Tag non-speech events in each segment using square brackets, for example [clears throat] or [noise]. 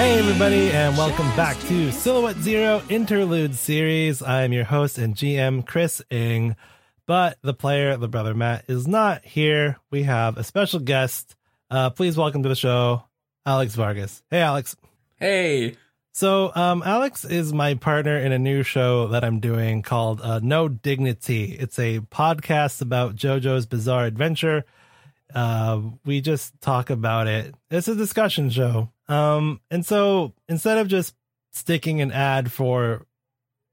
Hey, everybody, and welcome back to Silhouette Zero Interlude Series. I am your host and GM, Chris Ing, but the player, the brother Matt, is not here. We have a special guest. Uh, please welcome to the show, Alex Vargas. Hey, Alex. Hey. So, um, Alex is my partner in a new show that I'm doing called uh, No Dignity. It's a podcast about JoJo's Bizarre Adventure. Uh, we just talk about it. It's a discussion show. Um, and so instead of just sticking an ad for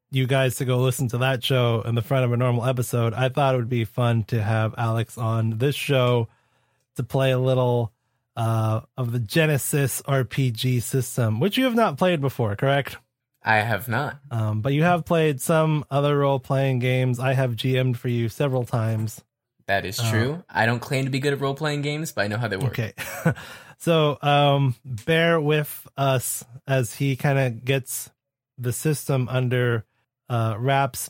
you guys to go listen to that show in the front of a normal episode, I thought it would be fun to have Alex on this show to play a little uh, of the Genesys RPG system, which you have not played before, correct? I have not. Um, but you have played some other role playing games. I have GM'd for you several times. That is true. Uh, I don't claim to be good at role playing games, but I know how they work. Okay. [laughs] so um, bear with us as he kind of gets the system under uh, wraps.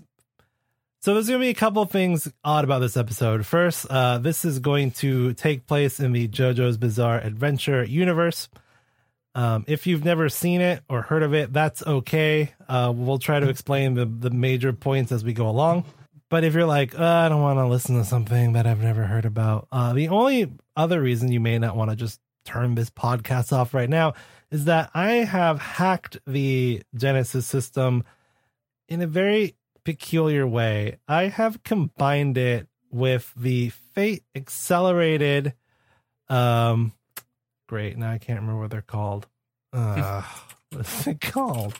So there's going to be a couple things odd about this episode. First, uh, this is going to take place in the JoJo's Bizarre Adventure universe. Um, if you've never seen it or heard of it, that's okay. Uh, we'll try to explain the, the major points as we go along. But if you're like, uh, I don't want to listen to something that I've never heard about, uh, the only other reason you may not want to just turn this podcast off right now is that I have hacked the Genesys system in a very peculiar way. I have combined it with the Fate Accelerated. Um, great. Now I can't remember what they're called. [laughs] Uh, what's it called?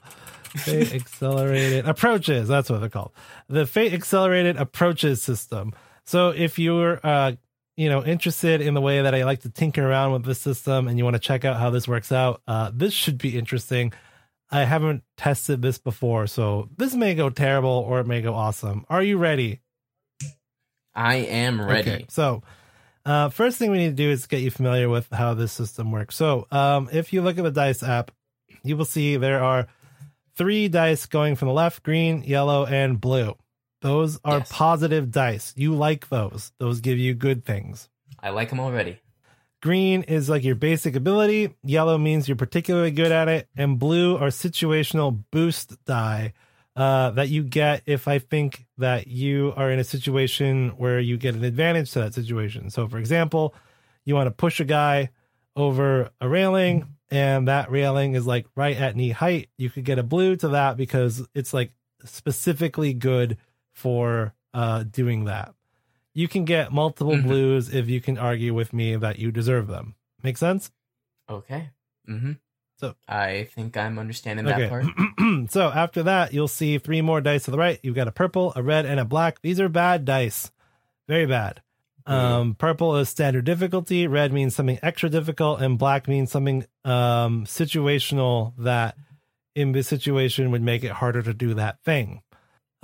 Fate Accelerated Approaches. That's what they're called. The Fate Accelerated Approaches system. So if you're, uh, you know, interested in the way that I like to tinker around with this system, and you want to check out how this works out, uh, this should be interesting. I haven't tested this before, so this may go terrible or it may go awesome. Are you ready? I am ready. Okay, so, uh, first thing we need to do is get you familiar with how this system works. So, um, if you look at the dice app, you will see there are three dice going from the left green, yellow, and blue. Those are yes. positive dice. You like those, those give you good things. I like them already. Green is like your basic ability. Yellow means you're particularly good at it. And blue are situational boost die uh, that you get if I think that you are in a situation where you get an advantage to that situation. So, for example, you want to push a guy over a railing and that railing is like right at knee height. You could get a blue to that because it's like specifically good for uh, doing that you can get multiple mm-hmm. blues if you can argue with me that you deserve them. Make sense? Okay. Mm-hmm. So I think I'm understanding okay. that part. [clears throat] so after that, you'll see three more dice to the right. You've got a purple, a red, and a black. These are bad dice. Very bad. Um, purple is standard difficulty, red means something extra difficult, and black means something um, situational that in this situation would make it harder to do that thing.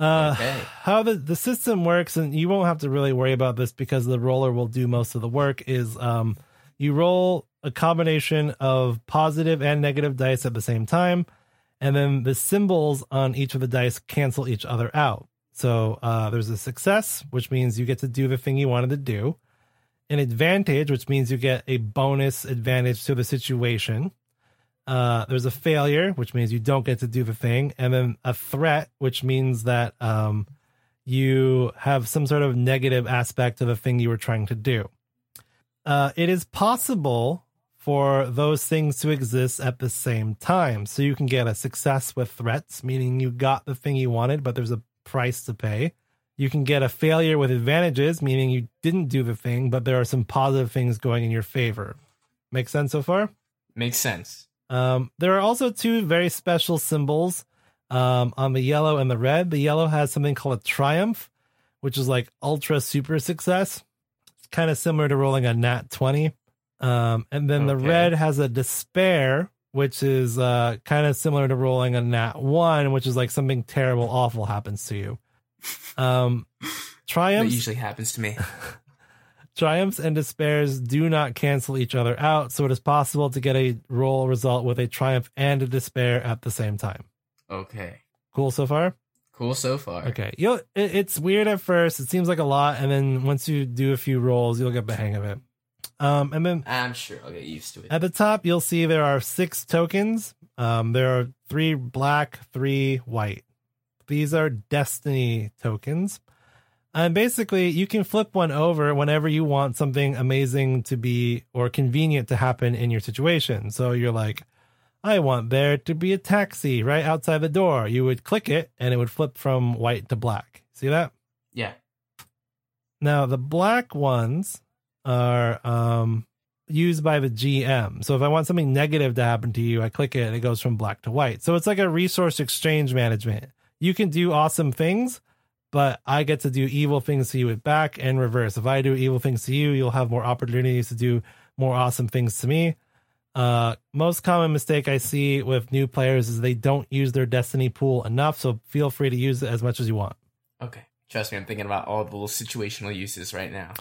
Uh, okay. How the, the system works, and you won't have to really worry about this because the roller will do most of the work, is um, you roll a combination of positive and negative dice at the same time, and then the symbols on each of the dice cancel each other out. So uh, there's a success, which means you get to do the thing you wanted to do, an advantage, which means you get a bonus advantage to the situation uh, there's a failure, which means you don't get to do the thing, and then a threat, which means that um, you have some sort of negative aspect of the thing you were trying to do. Uh, it is possible for those things to exist at the same time. So you can get a success with threats, meaning you got the thing you wanted, but there's a price to pay. You can get a failure with advantages, meaning you didn't do the thing, but there are some positive things going in your favor. Make sense so far? Makes sense. Um, there are also two very special symbols um, on the yellow and the red. The yellow has something called a triumph, which is like ultra super success. It's kind of similar to rolling a nat 20. Um, and then okay. the red has a despair, which is uh, kind of similar to rolling a nat 1, which is like something terrible, awful happens to you. Um, triumph usually happens to me. [laughs] Triumphs and despairs do not cancel each other out, so it is possible to get a roll result with a triumph and a despair at the same time. Okay. Cool so far? Cool so far. Okay. You'll it, it's weird at first. It seems like a lot, and then once you do a few rolls, you'll get the hang of it. Um, and then I'm sure I'll get used to it. At the top, you'll see there are six tokens. Um, there are three black, three white. These are destiny tokens. And basically, you can flip one over whenever you want something amazing to be or convenient to happen in your situation. So you're like, I want there to be a taxi right outside the door. You would click it and it would flip from white to black. See that? Yeah. Now, the black ones are um, used by the GM. So if I want something negative to happen to you, I click it and it goes from black to white. So it's like a resource exchange management. You can do awesome things but I get to do evil things to you with back and reverse. If I do evil things to you, you'll have more opportunities to do more awesome things to me. Uh, most common mistake I see with new players is they don't use their destiny pool enough. So feel free to use it as much as you want. Okay, trust me, I'm thinking about all the little situational uses right now.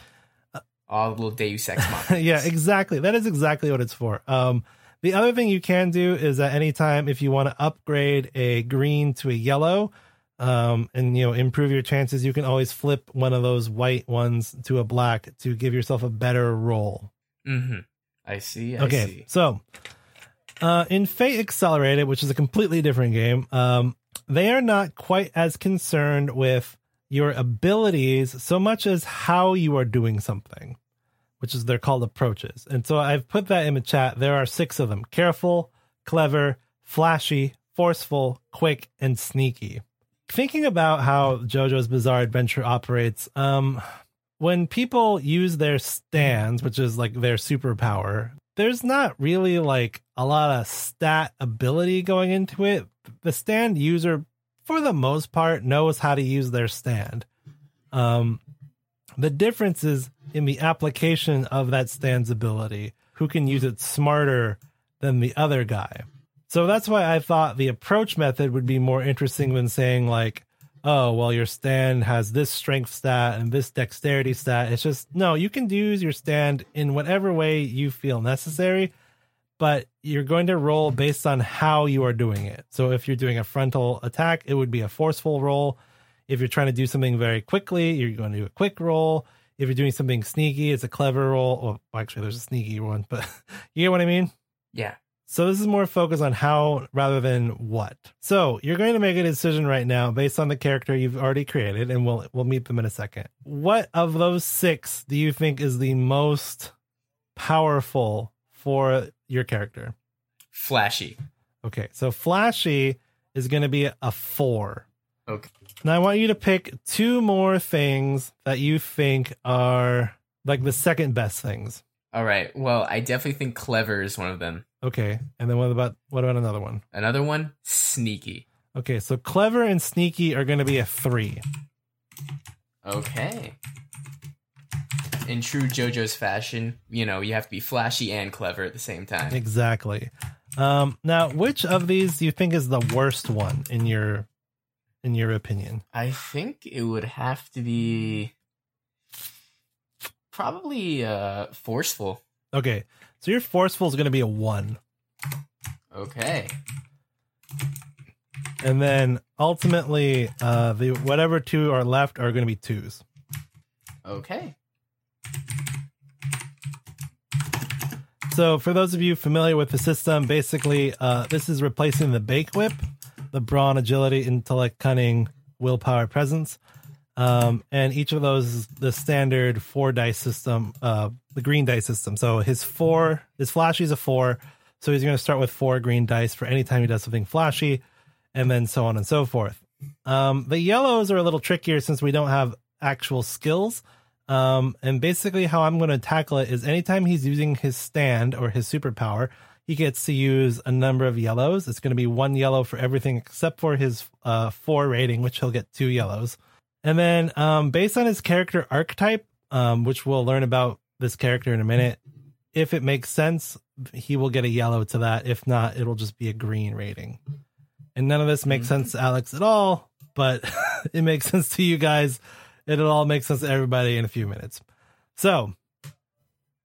All the little Deus Ex [laughs] mods. yeah, exactly. That is exactly what it's for. Um, the other thing you can do is at any time if you want to upgrade a green to a yellow, um, and you know improve your chances, you can always flip one of those white ones to a black to give yourself a better roll. Mm-hmm. I see. I okay, see. so uh, in Fate Accelerated, which is a completely different game, um, they are not quite as concerned with your abilities so much as how you are doing something, which is they're called approaches. And so I've put that in the chat. There are six of them: careful, clever, flashy, forceful, quick, and sneaky thinking about how JoJo's Bizarre Adventure operates, um, when people use their stands, which is like their superpower, there's not really like a lot of stat ability going into it. The stand user, for the most part, knows how to use their stand. Um, the difference is in the application of that stand's ability. Who can use it smarter than the other guy? So that's why I thought the approach method would be more interesting than saying like, oh, well, your stand has this strength stat and this dexterity stat. It's just no, you can use your stand in whatever way you feel necessary, but you're going to roll based on how you are doing it. So if you're doing a frontal attack, it would be a forceful roll. If you're trying to do something very quickly, you're going to do a quick roll. If you're doing something sneaky, it's a clever roll. Well, actually, there's a sneaky one, but [laughs] you get what I mean? Yeah. So this is more focused on how rather than what. So you're going to make a decision right now based on the character you've already created, and we'll we'll meet them in a second. What of those six do you think is the most powerful for your character? Flashy. Okay, so flashy is going to be a four. Okay. Now I want you to pick two more things that you think are like the second best things. All right. Well, I definitely think clever is one of them. Okay. And then what about what about another one? Another one, sneaky. Okay, so clever and sneaky are going to be a 3. Okay. In true JoJo's fashion, you know, you have to be flashy and clever at the same time. Exactly. Um now, which of these do you think is the worst one in your in your opinion? I think it would have to be Probably uh forceful. Okay. So your forceful is going to be a 1. Okay. And then ultimately uh the whatever two are left are going to be twos. Okay. So for those of you familiar with the system, basically uh this is replacing the bake whip, the brawn, agility, intellect, cunning, willpower, presence. Um, and each of those is the standard four dice system, uh, the green dice system. So his four, his flashy is a four. So he's going to start with four green dice for any time he does something flashy, and then so on and so forth. Um, the yellows are a little trickier since we don't have actual skills. Um, and basically, how I'm going to tackle it is anytime he's using his stand or his superpower, he gets to use a number of yellows. It's going to be one yellow for everything except for his uh, four rating, which he'll get two yellows. And then, um, based on his character archetype, um, which we'll learn about this character in a minute, if it makes sense, he will get a yellow to that. If not, it'll just be a green rating. And none of this makes sense to Alex at all, but [laughs] it makes sense to you guys. It'll all make sense to everybody in a few minutes. So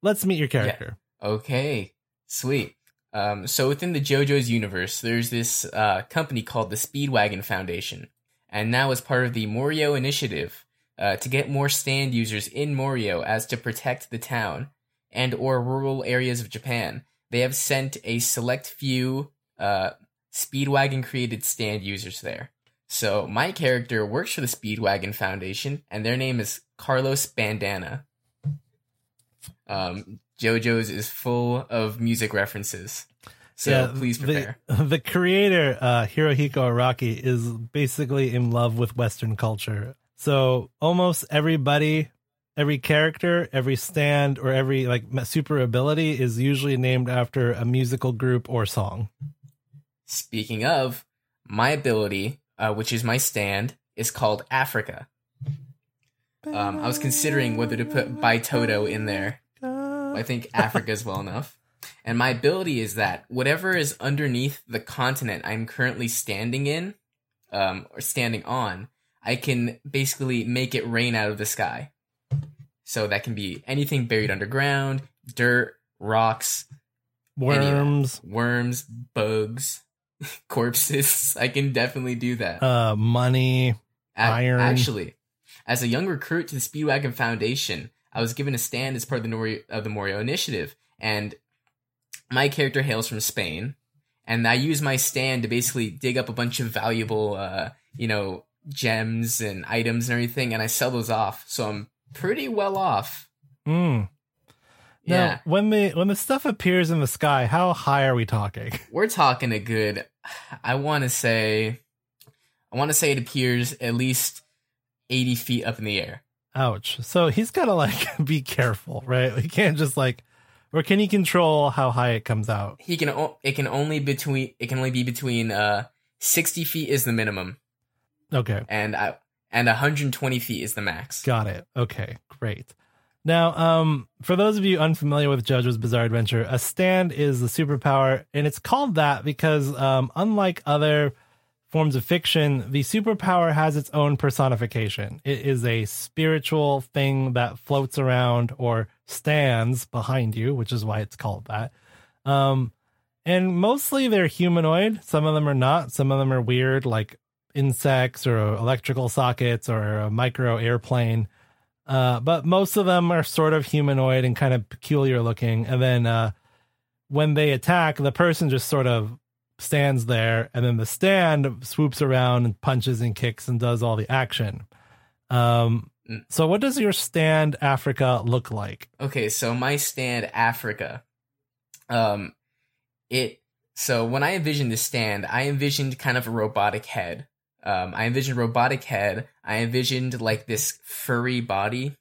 let's meet your character. Yeah. Okay, sweet. Um, so within the JoJo's universe, there's this uh, company called the Speedwagon Foundation and now as part of the Morio initiative uh, to get more stand users in Morio as to protect the town and or rural areas of Japan. They have sent a select few uh, Speedwagon created stand users there. So my character works for the Speedwagon Foundation, and their name is Carlos Bandana. Um, JoJo's is full of music references. So Yeah, please the- prepare. [laughs] The, creator, uh, Hirohiko Araki, is basically in love with Western culture. So almost everybody, every character, every stand, or every like super ability is usually named after a musical group or song. Speaking of, my ability, uh, which is my stand, is called Africa. Um, I was considering whether to put By Toto in there. I think Africa is well enough. And my ability is that whatever is underneath the continent I'm currently standing in, um, or standing on, I can basically make it rain out of the sky. So that can be anything buried underground, dirt, rocks, Worms, worms, bugs, [laughs] corpses. [laughs] I can definitely do that. uh, money. A- iron. Actually, as a young recruit to the Speedwagon Foundation, I was given a stand as part of the Nori- of the Morio Initiative, and my character hails from Spain, and I use my stand to basically dig up a bunch of valuable, uh, you know, gems and items and everything, and I sell those off. So I'm pretty well off. Mm. Now, Yeah, when the when the stuff appears in the sky, how high are we talking? [laughs] we're talking a good. I want to say, I want to say it appears at least eighty feet up in the air. Ouch. So he's got to like [laughs] be careful, right? He can't just like, or can he control how high it comes out? he can o- it can only between it can only be between uh 60 feet is the minimum Okay. and I and 120 feet is the max Got it. Okay, great. Now, um, for those of you unfamiliar with JoJo's Bizarre Adventure, a stand is the superpower, and it's called that because, um, unlike other forms of fiction, the superpower has its own personification. It is a spiritual thing that floats around or stands behind you, which is why it's called that. Um, and mostly they're humanoid. Some of them are not. Some of them are weird, like insects or electrical sockets or a micro airplane. Uh, but most of them are sort of humanoid and kind of peculiar looking. And then uh, when they attack, the person just sort of stands there, and then the stand swoops around and punches and kicks and does all the action. Um, Mm. so, what does your stand Africa look like? okay so my stand africa um it so when i envisioned this stand i envisioned kind of a robotic head um i envisioned robotic head i envisioned like this furry body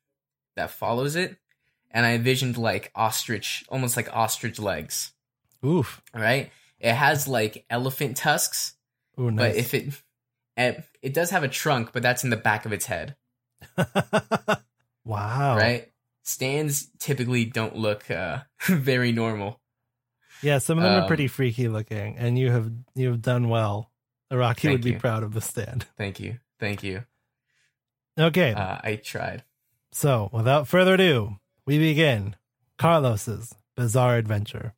that follows it and i envisioned like ostrich almost like ostrich legs Oof. all right it has like elephant tusks Ooh, nice. But if it, it it does have a trunk, but that's in the back of its head, [laughs] wow. right? Stands typically don't look uh, [laughs] very normal. Yeah, some of them are Um, pretty freaky looking, and you have you have done well. Araki would be you. proud of the stand. [laughs] Thank you, thank you. Okay, Uh, I tried. so without further ado, we begin Carlos's bizarre adventure.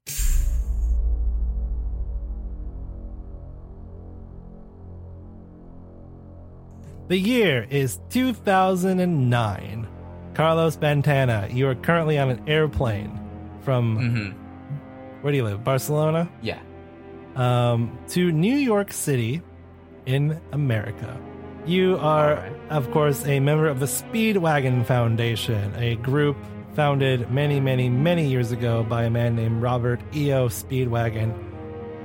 The year is 2009. Carlos Bantana, you are currently on an airplane from hmm where do you live? Barcelona? Yeah. um, to New York City in America. You are, Alright. of course, a member of the Speedwagon Foundation, a group founded many, many, many years ago by a man named Robert E.O. Speedwagon,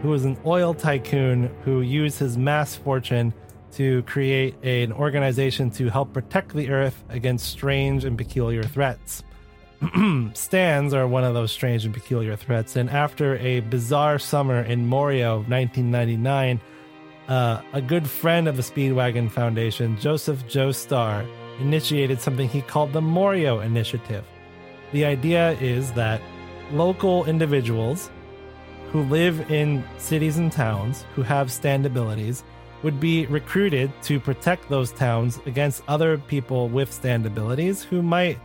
who was an oil tycoon who used his mass fortune to create an organization to help protect the earth against strange and peculiar threats. [clears throat] stands are one of those strange and peculiar threats. And after a bizarre summer in Morio, 1999, uh, a good friend of the Speedwagon Foundation, Joseph Joestar, initiated something he called the Morio Initiative. The idea is that local individuals who live in cities and towns who have stand abilities would be recruited to protect those towns against other people with stand abilities who might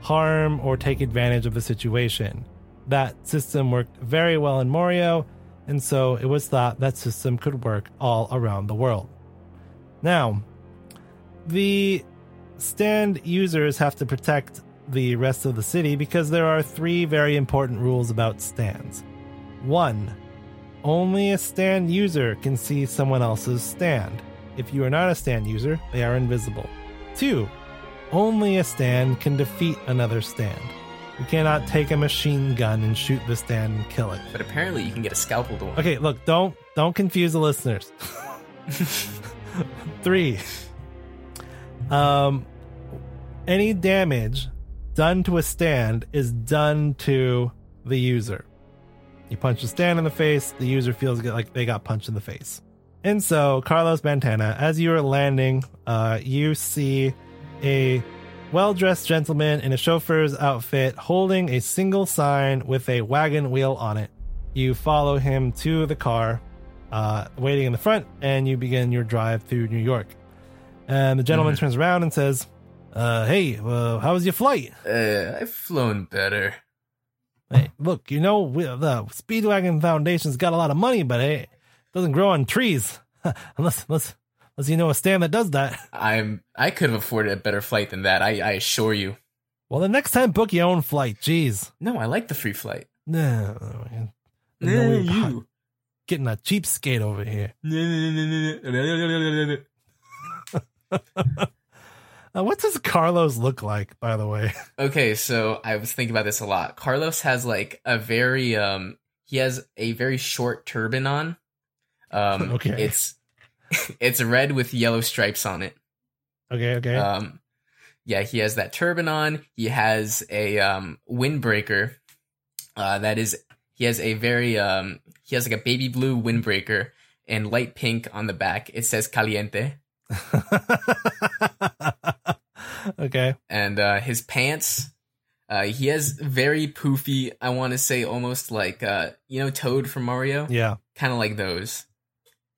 harm or take advantage of the situation. That system worked very well in Morio, and so it was thought that system could work all around the world. Now, the stand users have to protect the rest of the city because there are three very important rules about stands. One, only a stand user can see someone else's stand. If you are not a stand user, they are invisible. Two, only a stand can defeat another stand. You cannot take a machine gun and shoot the stand and kill it. But apparently, you can get a scalpel to one. Okay, look, don't don't confuse the listeners. [laughs] Three. Um, any damage done to a stand is done to the user. You punch a stand in the face, the user feels like they got punched in the face. And so, Carlos Montana, as you are landing, uh, you see a well dressed gentleman in a chauffeur's outfit holding a single sign with a wagon wheel on it. You follow him to the car, uh, waiting in the front, and you begin your drive through New York. And the gentleman turns around and says, uh, Hey, uh, how was your flight? Uh, I've flown better. Hey, look, you know, we, the Speedwagon Foundation's got a lot of money, but hey, it doesn't grow on trees. unless, unless, unless you know a stand that does that. I'm. I could have afforded a better flight than that. I, I assure you. Well, the next time, book your own flight. Jeez. No, I like the free flight. No, man. No, we're getting a cheapskate over here. Uh, what does Carlos look like, by the way? [laughs] Okay, so I was thinking about this a lot. Carlos has like a very um he has a very short turban on. Um [laughs] Okay. it's [laughs] it's red with yellow stripes on it. Okay, okay. Um yeah, he has that turban on. He has a um windbreaker. Uh that is he has a very um he has like a baby blue windbreaker and light pink on the back. It says caliente. Okay. and uh, his pants. Uh, he has very poofy. I want to say almost like uh, you know Toad from Mario, Yeah. kind of like those,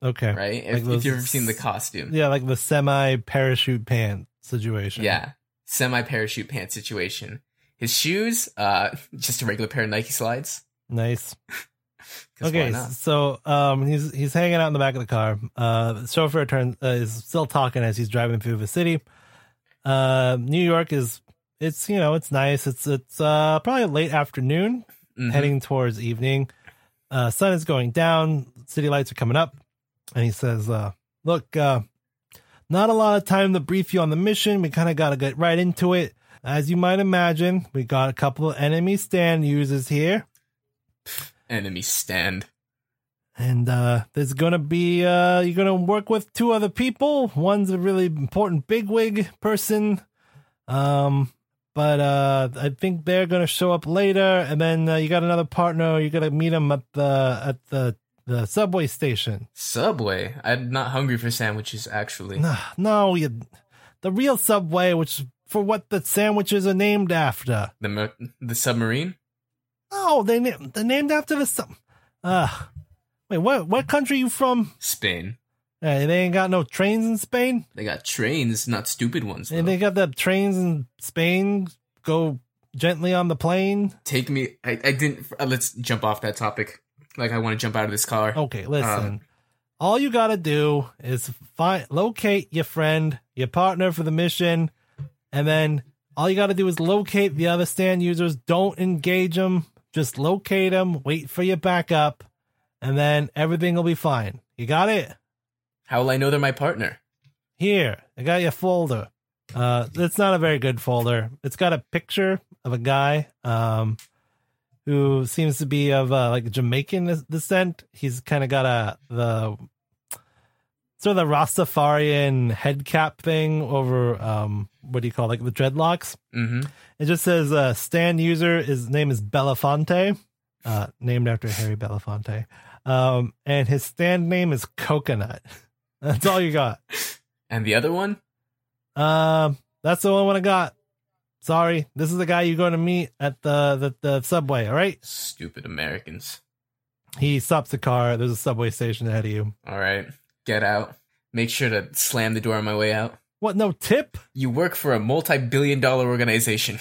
Okay. right? Like If, those if you've ever seen the costume, Yeah, like the semi parachute pant situation. yeah, semi parachute pants situation. His shoes, uh, [laughs] just a regular pair of Nike slides. Nice. [laughs] Okay, so um, he's he's hanging out in the back of the car. Uh, the chauffeur turns uh, is still talking as he's driving through the city. Uh, New York is it's you know it's nice. It's it's uh probably late afternoon, Mhm. heading towards evening. Uh, sun is going down. City lights are coming up, and he says, uh, "Look, uh, not a lot of time to brief you on the mission. We kind of got to get right into it. As you might imagine, we got a couple of enemy stand users here." enemy stand. And uh there's gonna be uh you're gonna work with two other people one's a really important bigwig person um but uh i think they're gonna show up later and then uh, you got another partner you're gonna meet him at the at the the subway station Subway. I'm not hungry for sandwiches. Actually, no no you the real subway which for what the sandwiches are named after the the submarine. no they na- they're named after the sub uh wait what what country you from Spain. uh, they ain't got no trains in spain They got trains, not stupid ones. And they got the trains in Spain go gently on the plane. Take me. I, I didn't. Uh, let's jump off that topic. Like I want to jump out of this car. Okay, listen. Um, All you gotta do is find locate your friend, your partner for the mission, and then all you gotta do is locate the other stand users. Don't engage them. Just locate them. Wait for your backup, and then everything will be fine. You got it. How will I know they're my partner? Here, I got your folder. Uh, it's not a very good folder. It's got a picture of a guy, um, who seems to be of uh, like Jamaican descent. He's kind of got a the sort of the Rastafarian head cap thing over um, what do you call it, like the dreadlocks? Mm-hmm. It just says uh, stand user. His name is Belafonte, uh, named after Harry Belafonte, um, and his stand name is Coconut. [laughs] That's all you got. And the other one? Um, that's the only one I got. Sorry, this is the guy you're going to meet at the, the the subway. All right. Stupid Americans. He stops the car. There's a subway station ahead of you. All right, get out. Make sure to slam the door on my way out. What? No tip? You work for a multi-billion-dollar organization.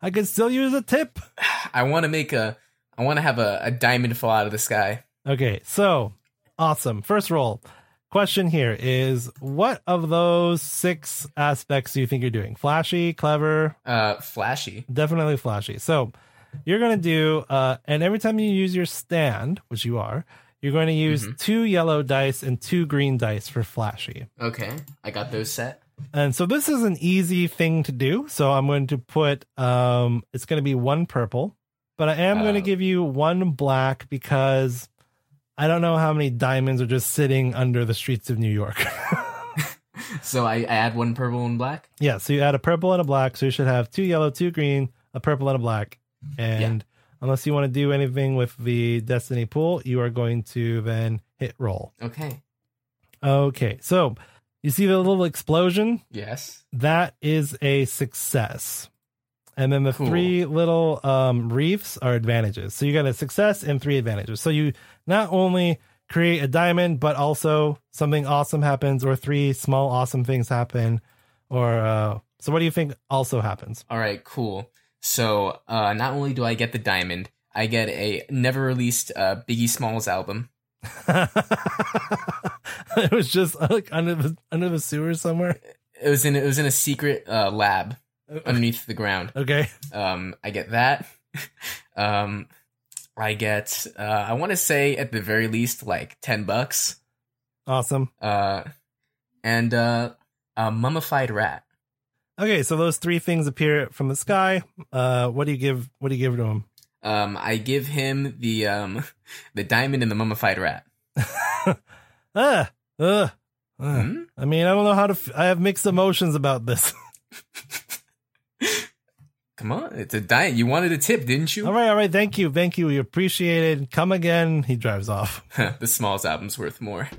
I could still use a tip. [sighs] I want to make a. I want to have a, a diamond fall out of the sky. Okay, so awesome. First roll. Question here is what of those six aspects do you think you're doing? Flashy, clever, Uh, flashy. definitely flashy. So you're going to do, uh, and every time you use your stand, which you are, you're going to use Mhm. two yellow dice and two green dice for flashy. Okay, I got those set. And so this is an easy thing to do. So I'm going to put, um, it's going to be one purple, but I am going to um, give you one black because I don't know how many diamonds are just sitting under the streets of New York. [laughs] So I, I add one purple and black. yeah. So you add a purple and a black. So you should have two yellow, two green, a purple and a black. And unless you want to do anything with the Destiny pool, you are going to then hit roll. Okay. Okay. So you see the little explosion? Yes. that is a success. And then the Cool. three little um, reefs are advantages. So you got a success and three advantages. So you not only create a diamond, but also something awesome happens, or three small awesome things happen. Or uh, so, what do you think also happens? All right. Cool. So uh, not only do I get the diamond, I get a never released uh, Biggie Smalls album. [laughs] it was just like under the under the sewer somewhere. It was in it was in a secret uh, [laughs] underneath the ground. Okay. Um, I get that. [laughs] um, I get uh, I want to say at the very least like ten bucks. Awesome. Uh, and uh, a mummified rat. Okay, so those three things appear from the sky. Uh, what do you give? What do you give to him? Um, I give him the um the diamond and the mummified rat. [laughs] Ah, uh, uh. Hmm? I mean, I don't know how to. F- I have mixed emotions about this. Come on, it's a diet. You wanted a tip, didn't you? all right, all right. Thank you, thank you. We appreciate it. Come again. He drives off. [laughs] the Smalls album's worth more. [laughs]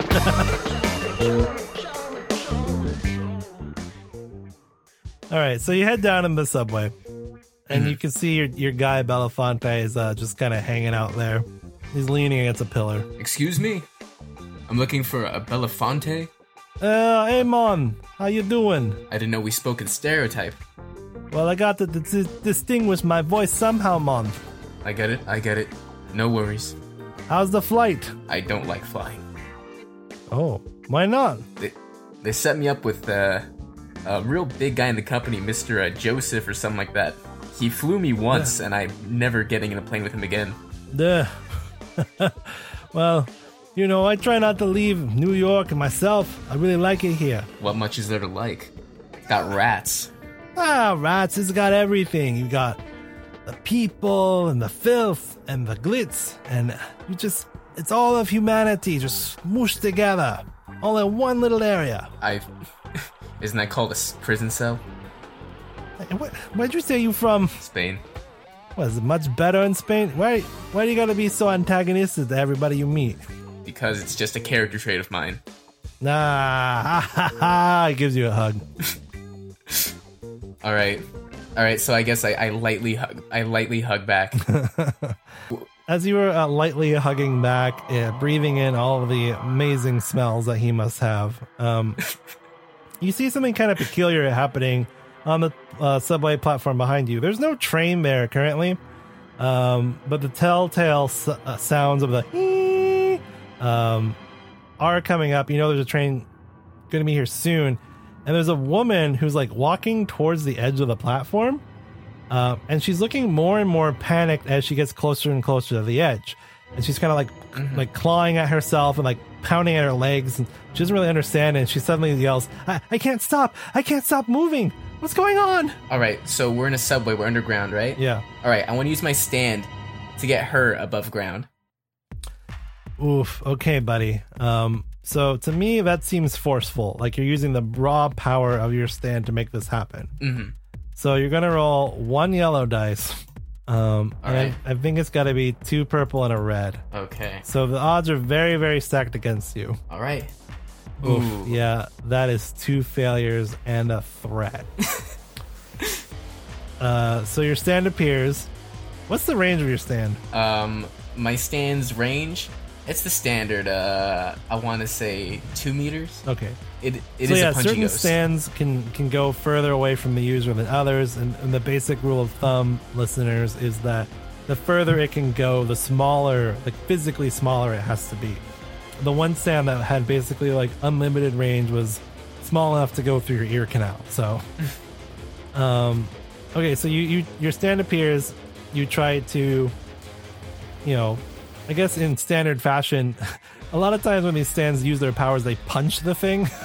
All right, so you head down in the subway, and you can see your your guy Belafonte is uh, just kind of hanging out there. He's leaning against a pillar. Excuse me, I'm looking for a Belafonte. Uh, hey, Mon, how you doing? I didn't know we spoke in stereotype. Well, I got to dis- distinguish my voice somehow, Mon. I get it. I get it. No worries. How's the flight? I don't like flying. Oh, why not? They, they set me up with uh, a real big guy in the company, Mr. Uh, Joseph or something like that. He flew me once, and I'm never getting in a plane with him again. Duh. [laughs] well, you know, I try not to leave New York myself. I really like it here. What much is there to like? Got rats. Ah, rats, it's got everything. You got the people and the filth and the glitz, and you just, it's all of humanity just smooshed together, all in one little area. I. [laughs] Isn't that called a prison cell? What, where'd you say you from? Spain. Was it much better in Spain? Why, why do you gotta be so antagonistic to everybody you meet? Because it's just a character trait of mine. Nah, [laughs] ha ha ha, it gives you a hug. [laughs] All right, all right. So I guess I, I lightly hug. I lightly hug back. [laughs] As you were uh, lightly hugging back, uh, breathing in all of the amazing smells that he must have, um, you see something kind of peculiar happening on the uh, subway platform behind you. There's no train there currently, um, but the telltale s- uh, sounds of the um, are coming up. You know, there's a train going to be here soon, and there's a woman who's like walking towards the edge of the platform. Uh, and she's looking more and more panicked as she gets closer and closer to the edge. And she's kind of like like clawing at herself and like pounding at her legs. And she doesn't really understand. And she suddenly yells, I, I can't stop. I can't stop moving. What's going on? all right. So we're in a subway. We're underground, right? Yeah. All right. I want to use my stand to get her above ground. Oof. Okay, buddy. Um, so to me, that seems forceful. Like you're using the raw power of your stand to make this happen. hmm So you're gonna roll one yellow dice. Um, All and right. I, I think it's got to be two purple and a red. Okay. So the odds are very, very stacked against you. All right. Oof. Ooh. Yeah, that is two failures and a threat. [laughs] uh, so your stand appears. What's the range of your stand? Um, my stand's range. It's the standard. Uh, I want to say two meters. Okay. It it is so yeah, a punchy certain ghost. stands can can go further away from the user than others, and, and the basic rule of thumb, listeners, is that the further it can go, the smaller, like physically smaller, it has to be. The one stand that had basically like unlimited range was small enough to go through your ear canal. So, [laughs] um, okay, so you, you your stand appears, you try to, you know, I guess in standard fashion, [laughs] a lot of times when these stands use their powers, they punch the thing. [laughs]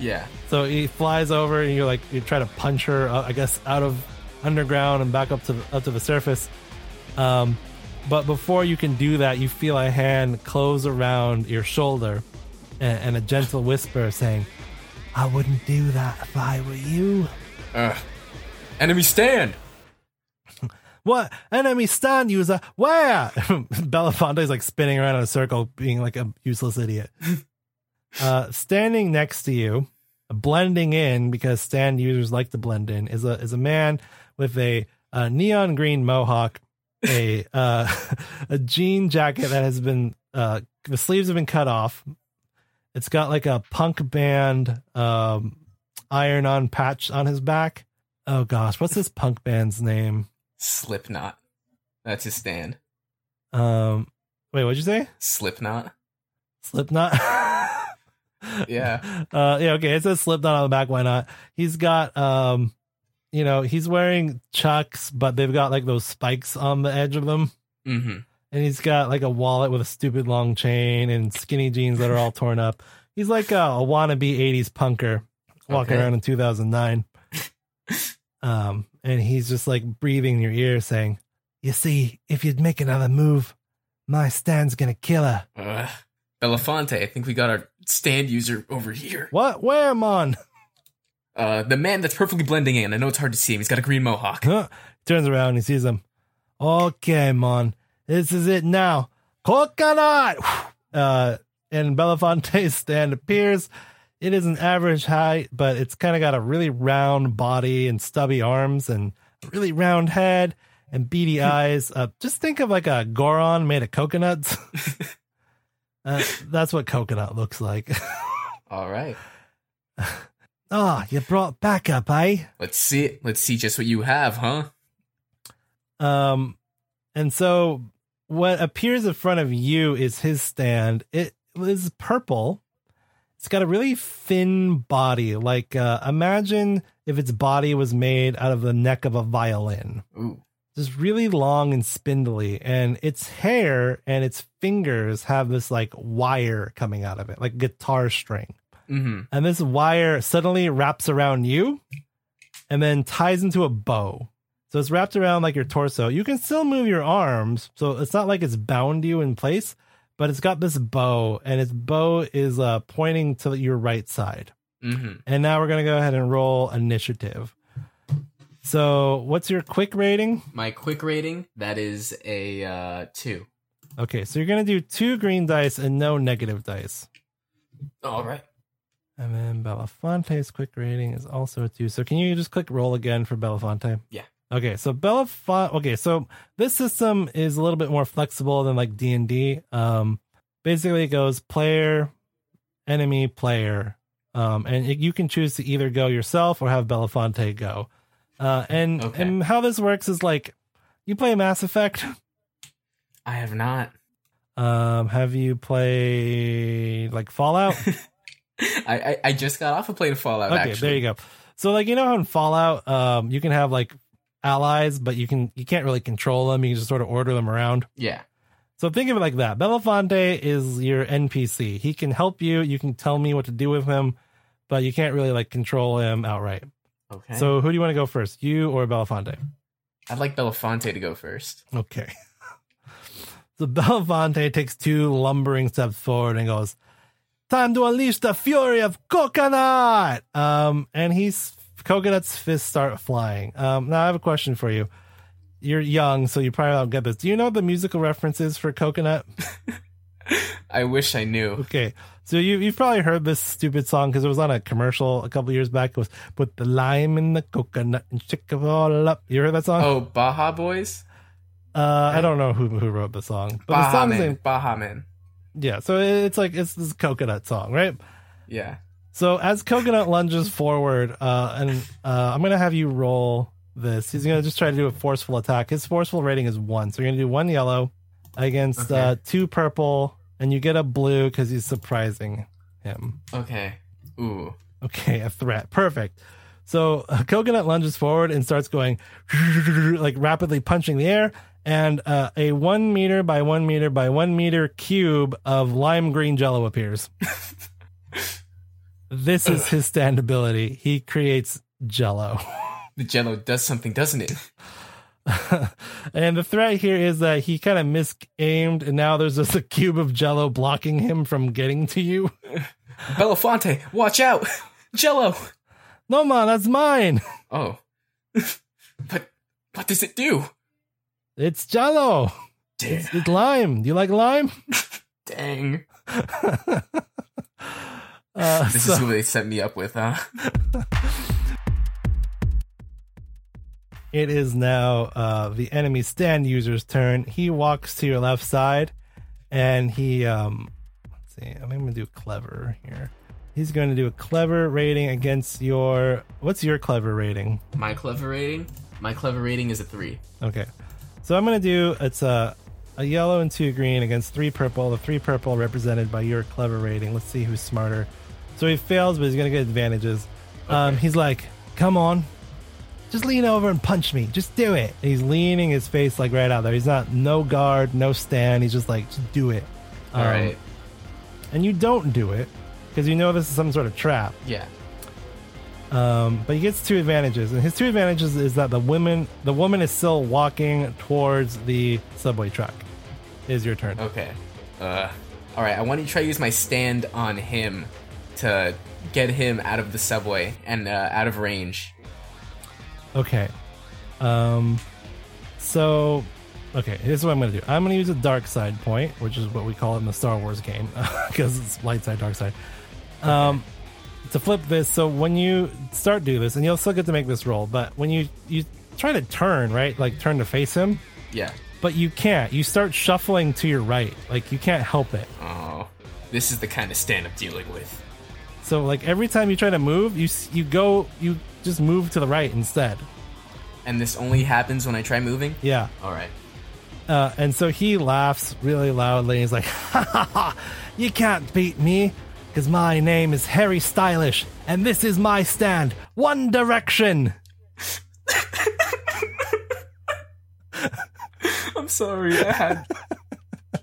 Yeah. So he flies over, and you're like you try to punch her, uh, I guess, out of underground and back up to the, up to the surface. Um, but before you can do that, you feel a hand close around your shoulder, and, and a gentle whisper saying, "I wouldn't do that if I were you." Ugh. Enemy stand. What enemy stand user? Where? [laughs] Belafonte's like spinning around in a circle, being like a useless idiot. [laughs] uh, standing next to you, blending in because stand users like to blend in, is a is a man with a, uh neon green mohawk, a uh, [laughs] a jean jacket that has been uh, the sleeves have been cut off. It's got like a punk band um, iron on patch on his back. Oh gosh, what's this punk band's name? Slipknot. That's his stand. Um, wait, what'd you say? Slipknot. Slipknot. [laughs] Yeah. [laughs] Uh, yeah. Okay. It says Slipknot on the back. Why not? He's got um, you know, he's wearing chucks, but they've got like those spikes on the edge of them, Mm-hmm. and he's got like a wallet with a stupid long chain and skinny jeans that are all torn up. He's like a, a wannabe '80s punker walking Okay. around in 2009. [laughs] Um, and he's just like breathing in your ear, saying, "You see, if you'd make another move, my stand's gonna kill her." Ugh. Belafonte, I think we got our stand user over here. What? Where, man? Uh, the man that's perfectly blending in. I know it's hard to see him. He's got a green mohawk. Huh. Turns around and he sees him. Okay, mon. This is it now. Coconut! [sighs] Uh, and Belafonte's [laughs] stand appears. It is an average height, but it's kind of got a really round body and stubby arms and a really round head and beady [laughs] eyes. Uh, just think of like a Goron made of coconuts. [laughs] uh, that's what coconut looks like. [laughs] All right. Ah, you brought backup, eh? Let's see it. Let's see just what you have, huh? Um, and so what appears in front of you is his stand. It is purple. It's got a really thin body. Like, uh, imagine if its body was made out of the neck of a violin. Ooh. Just really long and spindly. And its hair and its fingers have this like wire coming out of it, like guitar string Mm-hmm. and this wire suddenly wraps around you and then ties into a bow. So it's wrapped around like your torso. You can still move your arms, so it's not like it's bound you in place, but it's got this bow, and its bow is uh, pointing to your right side. Mm-hmm. And now we're gonna go ahead and roll initiative. So what's your quick rating? My quick rating, that is a uh, two. Okay, so you're gonna do two green dice and no negative dice. All right. And then Belafonte's quick rating is also a two. So can you just click roll again for Belafonte? Yeah. Okay, so Belafonte. Okay, so this system is a little bit more flexible than like D and D. Um, basically, it goes player, enemy, player, um, and it, you can choose to either go yourself or have Belafonte go. Uh, and Okay. and how this works is like you play Mass Effect. I have not. Um, have you played like Fallout? [laughs] I, I I just got off a of playing Fallout. okay actually. there you go so like you know how in fallout um you can have like allies but you can you can't really control them. You can just sort of order them around. Yeah. so think of it like that. Belafonte is your npc he can help you. You can tell me what to do with him but you can't really like control him outright. Okay. so who do you want to go first you or belafonte? I'd like Belafonte to go first. okay. [laughs] So belafonte takes two lumbering steps forward and goes time to unleash the fury of coconut! Um and he's coconut's fists start flying um now i have a question for you you're young so you probably don't get this do you know the musical references for coconut [laughs] I wish I knew. okay so you, you've probably heard this stupid song because it was on a commercial a couple years back it was put the lime in the coconut and shake it all up you heard that song Oh, Baja Boys? uh i don't know who, who wrote the song but the Baja song's Man. name Baja Man. yeah so it's like it's this coconut song right Yeah. So as Coconut lunges forward, uh, and uh, I'm gonna have you roll this. He's gonna just try to do a forceful attack. His forceful rating is one, so you're gonna do one yellow against Okay. uh, two purple, and you get a blue because he's surprising him. Okay. Ooh. Okay, a threat. Perfect. So uh, Coconut lunges forward and starts going [laughs] like rapidly punching the air, and uh, a one meter by one meter by one meter cube of lime green jello appears. [laughs] this is his stand ability. He creates jello. The jello does something, doesn't it? [laughs] and the threat here is that he kind of misaimed, and now there's just a cube of jello blocking him from getting to you. [laughs] Belafonte, watch out! Jello! No, man, that's mine. Oh. [laughs] but what does it do? It's jello. Damn. It's, it's lime. Do you like lime? Dang. Uh, This so- is who they set me up with, huh? [laughs] It is now uh, the enemy stand user's turn. He walks to your left side, and he um, let's see. I'm going to do clever here. He's going to do a clever rating against your. What's your clever rating? My clever rating? My clever rating is a three. Okay, so I'm going to do it's a a yellow and two green against three purple. The three purple represented by your clever rating. Let's see who's smarter. So he fails, but he's going to get advantages. Um, he's like, "Come on, just lean over and punch me. Just do it." And he's leaning his face like right out there. He's not no guard, no stand. He's just like, "Just do it." All Um, right. And you don't do it because you know this is some sort of trap. Yeah. Um, but he gets two advantages, and his two advantages is that the woman, the woman is still walking towards the subway truck. Is your turn? Okay. Uh, all right. I want to try to use my stand on him to get him out of the subway and uh, out of range. Okay. Um. So, okay. Here's what I'm gonna do. I'm gonna use a dark side point, which is what we call it in the Star Wars game, [laughs] because it's light side, dark side. Um. To flip this, so when you start do this, and you'll still get to make this roll, but when you you try to turn right, like turn to face him, Yeah. but you can't. You start shuffling to your right, like you can't help it. Oh, this is the kind of stand I'm dealing with. So like every time you try to move, you s- you go you just move to the right instead. And this only happens when I try moving. Yeah. All right. Uh, and so he laughs really loudly. He's like, ha ha ha, you can't beat me because my name is Harry Stylish and this is my stand, One Direction. [laughs] I'm sorry. I had.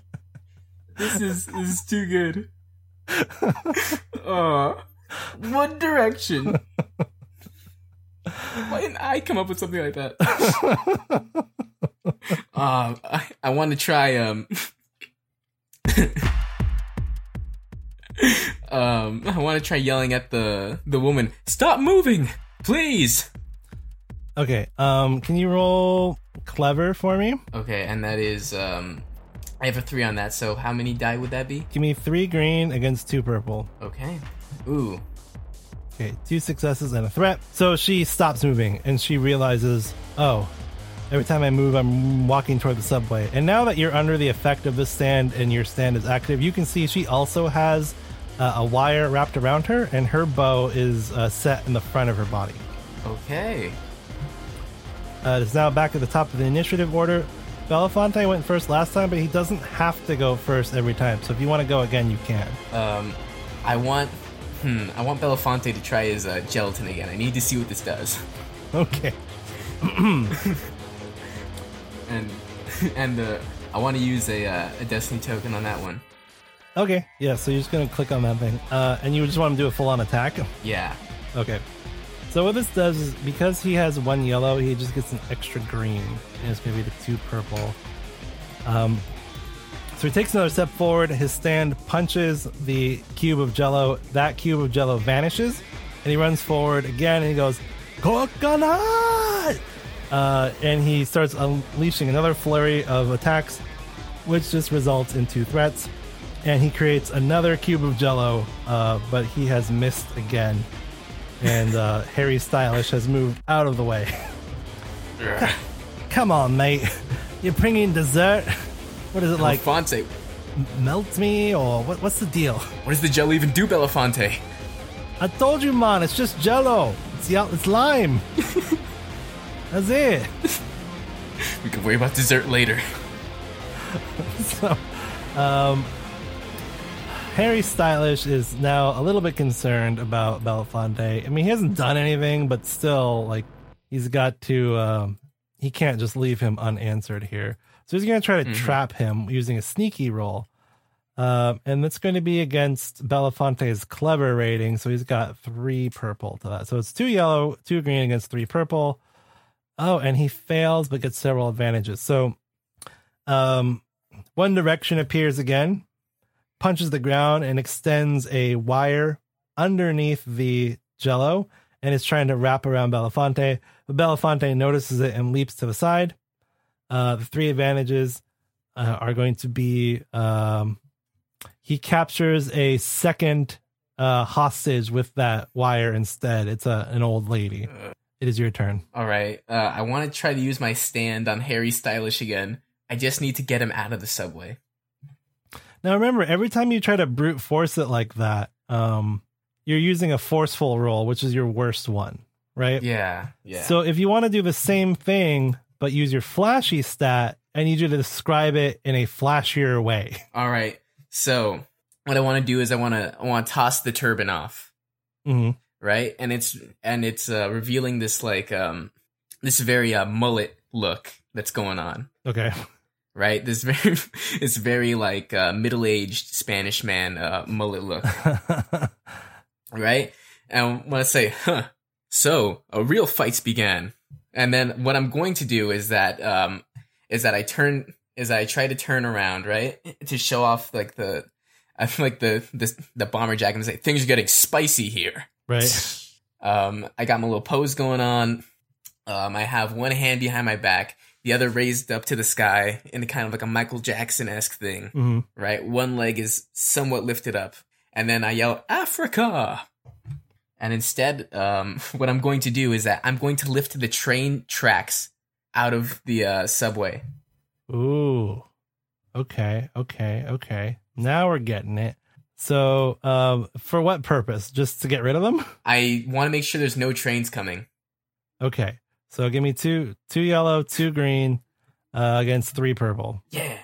[laughs] this is this is too good. [laughs] Uh, One Direction. Why didn't I come up with something like that? um, [laughs] I, I want to try um. [laughs] um, I want to try yelling at the the woman. Stop moving, please. Okay, um, can you roll clever for me? Okay, and that is um, I have a three on that. So how many die would that be? Give me three green against two purple. Okay. Ooh. Okay, two successes and a threat. So she stops moving and she realizes, oh, every time I move, I'm walking toward the subway. And now that you're under the effect of this stand and your stand is active, you can see she also has uh, a wire wrapped around her, and her bow is uh, set in the front of her body. Okay. Uh, it's now back at the top of the initiative order. Belafonte went first last time, but he doesn't have to go first every time. So if you want to go again, you can. Um, I want. Hmm. I want Belafonte to try his uh, gelatin again. I need to see what this does. [laughs] Okay. [clears throat] And [laughs] and uh, I want to use a uh, a destiny token on that one. Okay. Yeah. So you're just gonna click on that thing, uh, and you just want to do a full-on attack. Yeah. Okay. So what this does is because he has one yellow, he just gets an extra green. And it's gonna be the two purple. Um so he takes another step forward, his stand punches the cube of jello, that cube of jello vanishes, and he runs forward again and he goes, Coconut! Uh, and he starts unleashing another flurry of attacks, which just results in two threats. And he creates another cube of jello, uh, but he has missed again and uh, Harry Stylish has moved out of the way. [laughs] Come on, mate. You're bringing dessert? What is it like? Belafonte. Melt me or what, what's the deal? What does the gel even do, Belafonte? I told you, man. It's just Jello. It's it's lime. [laughs] That's it. We can worry about dessert later. [laughs] So, um, Harry Stylish is now a little bit concerned about Belafonte. I mean, he hasn't done anything, but still, like, he's got to, um, he can't just leave him unanswered here. So he's going to try to Mhm. trap him using a sneaky roll. Um, and that's going to be against Belafonte's clever rating. So he's got three purple to that. So it's two yellow, two green against three purple. Oh, and he fails but gets several advantages. So um, One Direction appears again, punches the ground, and extends a wire underneath the jello and is trying to wrap around Belafonte. But Belafonte notices it and leaps to the side. Uh, the three advantages uh, are going to be um, he captures a second uh, hostage with that wire instead. It's a an old lady. It is your turn. All right. Uh, I want to try to use my stand on Harry Stylish again. I just need to get him out of the subway. Now remember, every time you try to brute force it like that, um, you're using a forceful roll, which is your worst one, right? Yeah. Yeah. So if you want to do the same thing but use your flashy stat, I need you to describe it in a flashier way. [laughs] All right. So what I want to do is I want to I want to toss the turban off, hmm right? And it's and it's uh, revealing this like um this very uh, mullet look that's going on, Okay. right? This [laughs] very this very like uh, middle aged Spanish man uh, mullet look, [laughs] right? And I say, huh, so a real fights began. And then what I'm going to do is that, um, is that I turn, is I try to turn around, right? To show off like the, [laughs] I feel like the, the, the bomber jacket and say, things are getting spicy here. right. [laughs] Um, I got my little pose going on. Um, I have one hand behind my back, the other raised up to the sky in a kind of like a Michael Jackson esque thing hmm right? One leg is somewhat lifted up, and then I yell Africa. And instead, um, [laughs] what I'm going to do is that I'm going to lift the train tracks out of the uh, subway. Ooh. Okay. Okay. Okay. Now we're getting it. So, um, for what purpose? Just to get rid of them? [laughs] I want to make sure there's no trains coming. Okay. So give me two, two yellow, two green, uh, against three purple. Yeah.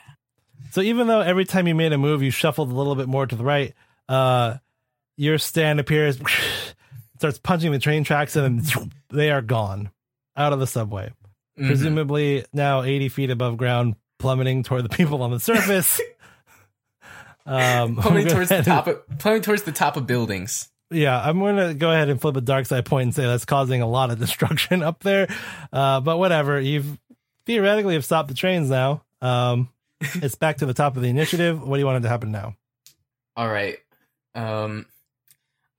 So even though every time you made a move, you shuffled a little bit more to the right, uh, your stand appears, [laughs] starts punching the train tracks, and then [laughs] they are gone out of the subway. Mhm. Presumably now 80 feet above ground, plummeting toward the people on the surface. [laughs] um, Plummeting towards the top of plummeting towards the top of buildings. yeah, I'm going to go ahead and flip a dark side point and say that's causing a lot of [laughs] destruction up there. Uh, but whatever, you've theoretically have stopped the trains now. Um, it's back to the top of the initiative. What do you want it to happen now? All right. Um,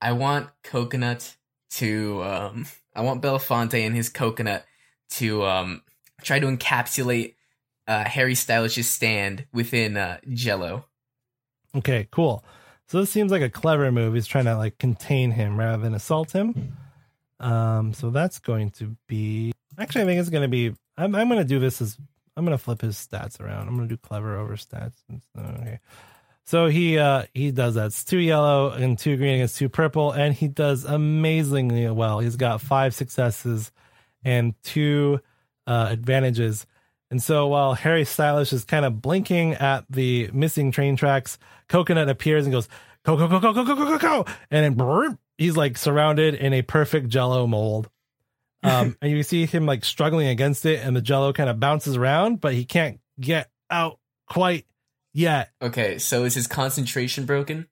I want Coconut to um, [laughs] I want Belafonte and his coconut to um try to encapsulate uh Harry Stylish's stand within uh Jello. Okay, cool. So this seems like a clever move. He's trying to like contain him rather than assault him. Um, so that's going to be actually I think it's gonna be I'm I'm gonna do this as I'm gonna flip his stats around. I'm gonna do clever over stats. Okay. So he uh he does that. It's two yellow and two green against two purple, and he does amazingly well. He's got five successes and two uh advantages. And so while Harry Stylish is kind of blinking at the missing train tracks, Coconut appears and goes, go, go, go, go, go, go, go, go, go. And then brrr, he's like surrounded in a perfect jello mold. [laughs] Um, and you see him like struggling against it, and the jello kind of bounces around, but he can't get out quite yet. Okay, so is his concentration broken?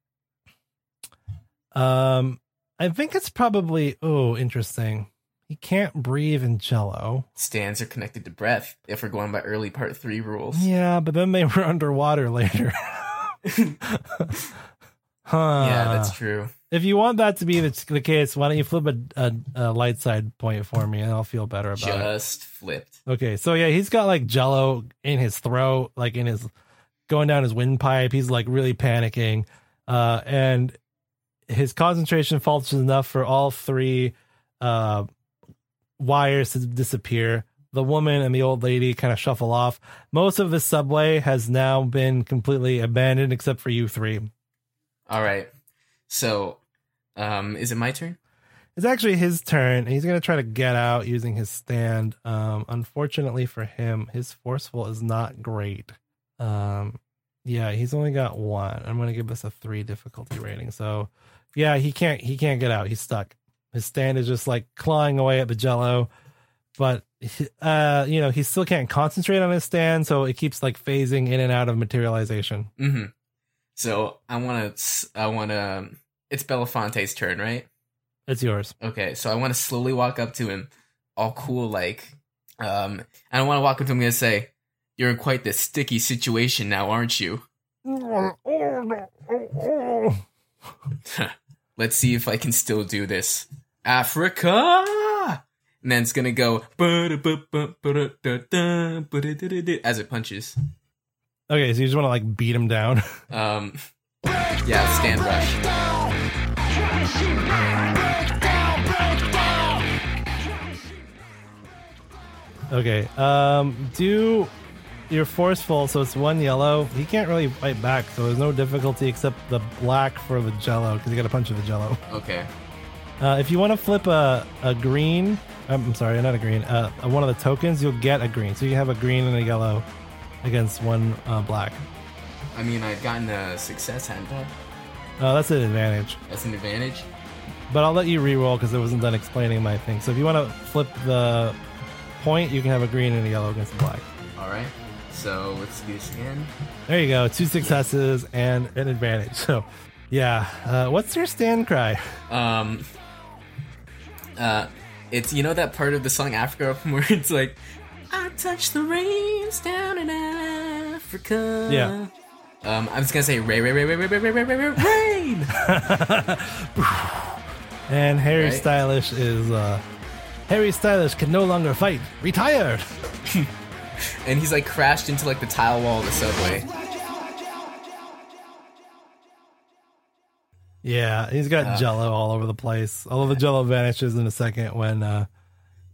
Um, I think it's probably, oh, interesting. He can't breathe in jello. Stands are connected to breath if we're going by early part three rules. Yeah, but then they were [laughs] underwater later. [laughs] huh. Yeah, that's true. If you want that to be the, the case, why don't you flip a, a, a light side point for me and I'll feel better about it. Just flipped. Okay, so yeah, he's got like jello in his throat, like in his going down his windpipe. He's like really panicking. Uh, and his concentration falters enough for all three uh, wires to disappear. The woman and the old lady kind of shuffle off. Most of the subway has now been completely abandoned except for you three. All right. So, um, is it my turn? It's actually his turn. and He's going to try to get out using his stand. Um, unfortunately for him, his forceful is not great. Um, Yeah, he's only got one. I'm gonna give this a three difficulty rating. So, yeah, he can't he can't get out. He's stuck. His stand is just like clawing away at the Jello, but uh, you know he still can't concentrate on his stand, so it keeps like phasing in and out of materialization. Mm-hmm. So I want to. I want to. It's Belafonte's turn, right? It's yours. Okay, so I want to slowly walk up to him, all cool, like, um, and I want to walk up to him and say, "You're in quite the sticky situation now, aren't you?" [laughs] Let's see if I can still do this. Africa, and then it's gonna go as it punches. Okay, so you just want to like beat him down. [laughs] Um, yeah, stand rush. Okay. Um, do your forceful, so it's one yellow. He can't really fight back, so there's no difficulty except the black for the jello because you got a punch of the jello. Okay. Uh, if you want to flip a, a green, I'm sorry, not a green, uh, one of the tokens, you'll get a green. So you have a green and a yellow against one uh, black. I mean, I've gotten a success, hadn't I? Uh, that's an advantage. That's an advantage. But I'll let you re-roll because it wasn't done explaining my thing. So if you want to flip the point, you can have a green and a yellow against the black. All right. So let's do this again. There you go. Two successes and an advantage. [laughs] So, yeah. Uh, what's your stand cry? Um. Uh, it's you know that part of the song Africa [laughs] where it's like, I touch the rains down in Africa. Yeah. Um, I'm just gonna say rain, rain, rain, rain, rain, rain, rain, rain, rain, rain. [laughs] And Harry Right. Stylish is uh, Harry Stylish can no longer fight. Retired. And he's like crashed into like the tile wall of the subway. Yeah, he's got Uh. Jello all over the place. Although the Jello vanishes in a second when uh,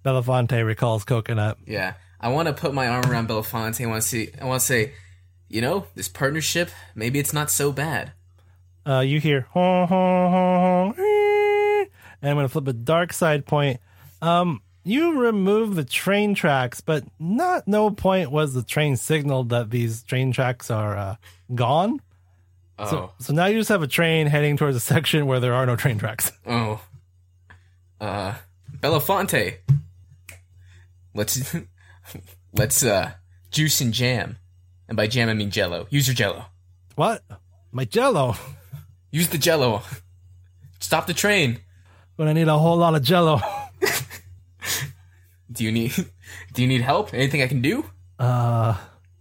Belafonte recalls Coconut. Yeah, I want to put my arm around Belafonte. I want to see. I want to say, you know, this partnership. Maybe it's not so bad. Uh, you hear "Hon, hon, hon, hon, eh," and I'm gonna flip a dark side point. Um, you remove the train tracks, but not no point was the train signaled that these train tracks are uh, gone. Oh, So, so now you just have a train heading towards a section where there are no train tracks. [laughs] oh, uh, Belafonte. Let's [laughs] let's uh juice and jam, and by jam I mean Jello. Use your Jello. What? My Jello? Use the Jello. Stop the train. But I need a whole lot of Jello. [laughs] Do you need [laughs] Do you need help? Anything I can do? Uh,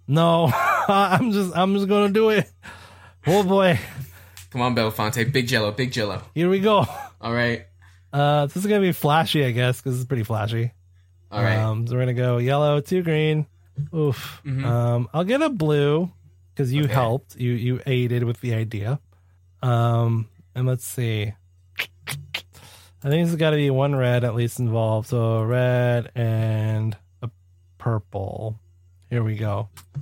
no, [laughs] I'm just I'm just gonna do it. Oh boy, Come on, Belafonte. Big Jello. Big Jello. here we go. All right. Uh, this is gonna be flashy, I guess, because it's pretty flashy. All right. Um, so we're gonna go yellow, two green. Oof. Mhm. Um, I'll get a blue because you Okay. helped. You you aided with the idea. Um, and let's see. I think there's got to be one red at least involved. So red and a purple. Here we go. Ah,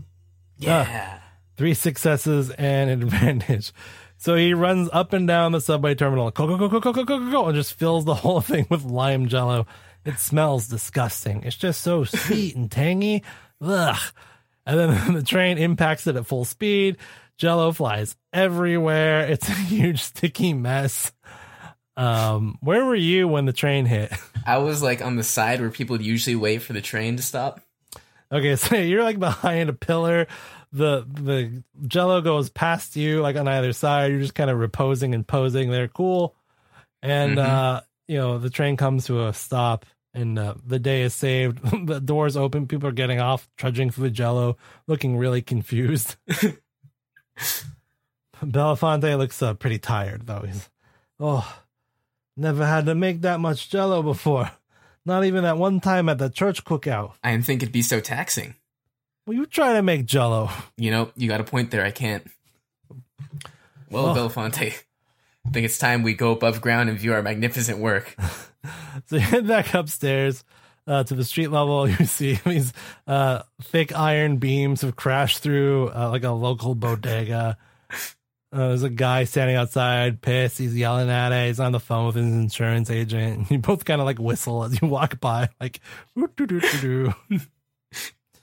yeah. Three successes and an [laughs] advantage. So he runs up and down the subway terminal, go, go, go, go, go, go, go, go, go, and just fills the [laughs] whole thing with lime jello. It smells disgusting. It's just so sweet and tangy. Ugh. And then [laughs] the train impacts it at full speed. Jello flies everywhere. It's a huge sticky mess. Um, where were you when the train hit? [laughs] I was like on the side where people usually wait for the train to stop. Okay, [laughs] so you're like behind a pillar. The the jello goes past you like on either side. You're just kind of reposing and posing there. Cool. And Mhm. uh, you know, the train comes to a stop and uh, the day is saved. [laughs] the doors open, people are getting off, trudging through the jello, looking really confused. Belafonte looks uh, pretty tired though. He's oh never had to make that much jello before. [laughs] Not even that one time at the church cookout. I didn't think it'd be so taxing. Well, you try to make jello. [laughs] You know, you got a point there. I can't. Well, Oh. Belafonte, I think it's time we go above ground and view our magnificent work. [laughs] So you head back upstairs uh, to the street level. You see these uh, thick iron beams have crashed through uh, like a local bodega. Uh, there's a guy standing outside, pissed. He's yelling at it. He's on the phone with his insurance agent. [laughs] You both kind of like whistle as you walk by, like. [laughs]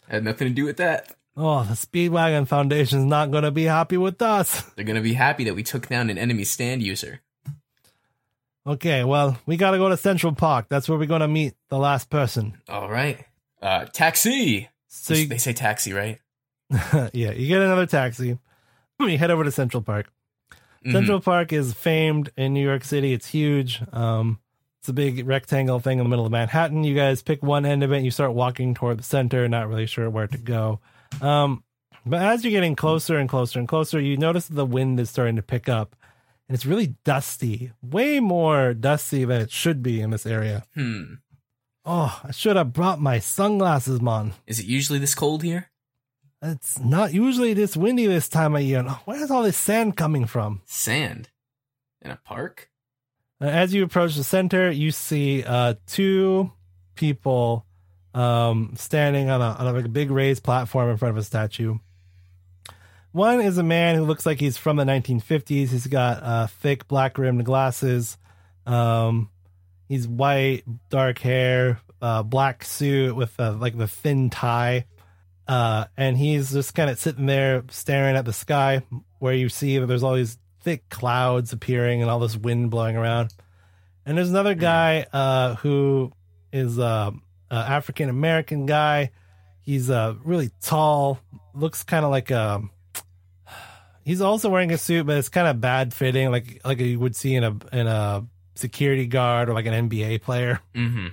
Had nothing to do with that. Oh, the Speedwagon Foundation's not going to be happy with us. [laughs] They're gonna be happy that we took down an enemy stand user. Okay, well, we got to go to Central Park. That's where we're going to meet the last person. All right. Uh, taxi. So, you, they say taxi, right? yeah, you get another taxi. [laughs] You head over to Central Park. Mhm. Central Park is famed in New York City. It's huge. Um, it's a big rectangle thing in the middle of Manhattan. You guys pick one end of it. And you start walking toward the center, not really sure where to go. Um, but as you're getting closer and closer and closer, you notice the wind is starting to pick up, and it's really dusty. Way more dusty than it should be in this area. Hmm. Oh, I should have brought my sunglasses, man. Is it usually this cold here? It's not usually this windy this time of year. Where's all this sand coming from? Sand. In a park? Uh, As you approach the center, you see uh, two people um, standing on a, on a big raised platform in front of a statue. One is a man who looks like he's from the 1950s. He's got uh, thick black rimmed glasses. Um, he's white, dark hair, uh, black suit with uh, like the thin tie. Uh, and he's just kind of sitting there staring at the sky where you see that there's all these thick clouds appearing and all this wind blowing around. And there's another guy uh, who is uh, a African American guy. He's uh, really tall, looks kind of like a. He's also wearing a suit, but it's kind of bad fitting, like like you would see in a in a security guard or like an NBA player. Mm-hmm.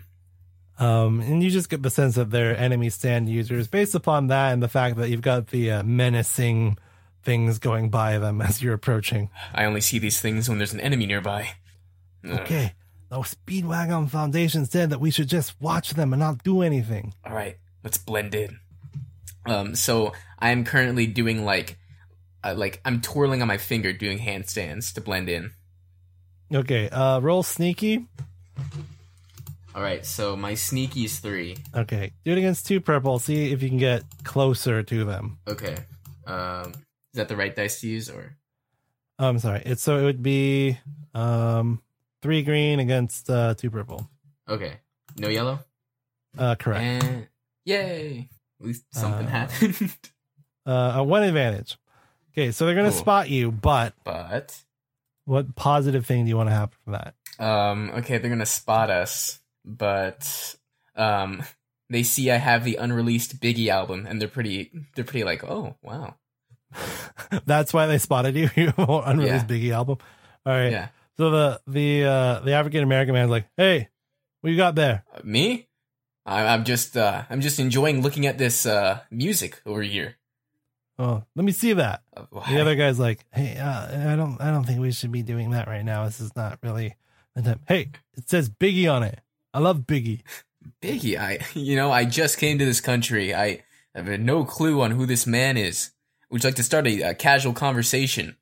Um, and you just get the sense that they're enemy stand users based upon that and the fact that you've got the uh, menacing things going by them as you're approaching. I only see these things when there's an enemy nearby. Okay, the Speedwagon Foundation said that we should just watch them and not do anything. All right, let's blend in. Um, so I'm currently doing like, uh, like I'm twirling on my finger doing handstands to blend in. Okay, uh, roll sneaky. All right, so my sneaky is three. Okay, do it against two purple. See if you can get closer to them. Okay. Um, is that the right dice to use or? Oh, I'm sorry. It's so it would be um three green against uh two purple. Okay. No yellow. Uh, correct. And yay! At least something Uh, happened. Uh, [laughs] uh, one advantage. Okay, so they're gonna Cool. spot you, but but what positive thing do you want to happen from that? um, okay, they're gonna spot us, but um, [laughs] they see I have the unreleased Biggie album, and they're pretty. They're pretty like, oh wow, [laughs] That's why they spotted you. [laughs] You unreleased Biggie album. All right. yeah. So the the uh the African American man's like, "Hey, what you got there?" Uh, me? I, I'm just uh, I'm just enjoying looking at this uh music over here. Oh, let me see that. Uh, The other guy's like, "Hey, uh, I don't I don't think we should be doing that right now. This is not really the time." Hey, it says Biggie on it. I love Biggie. Biggie, I you know I just came to this country. I have no clue on who this man is. Would you like to start a, a casual conversation?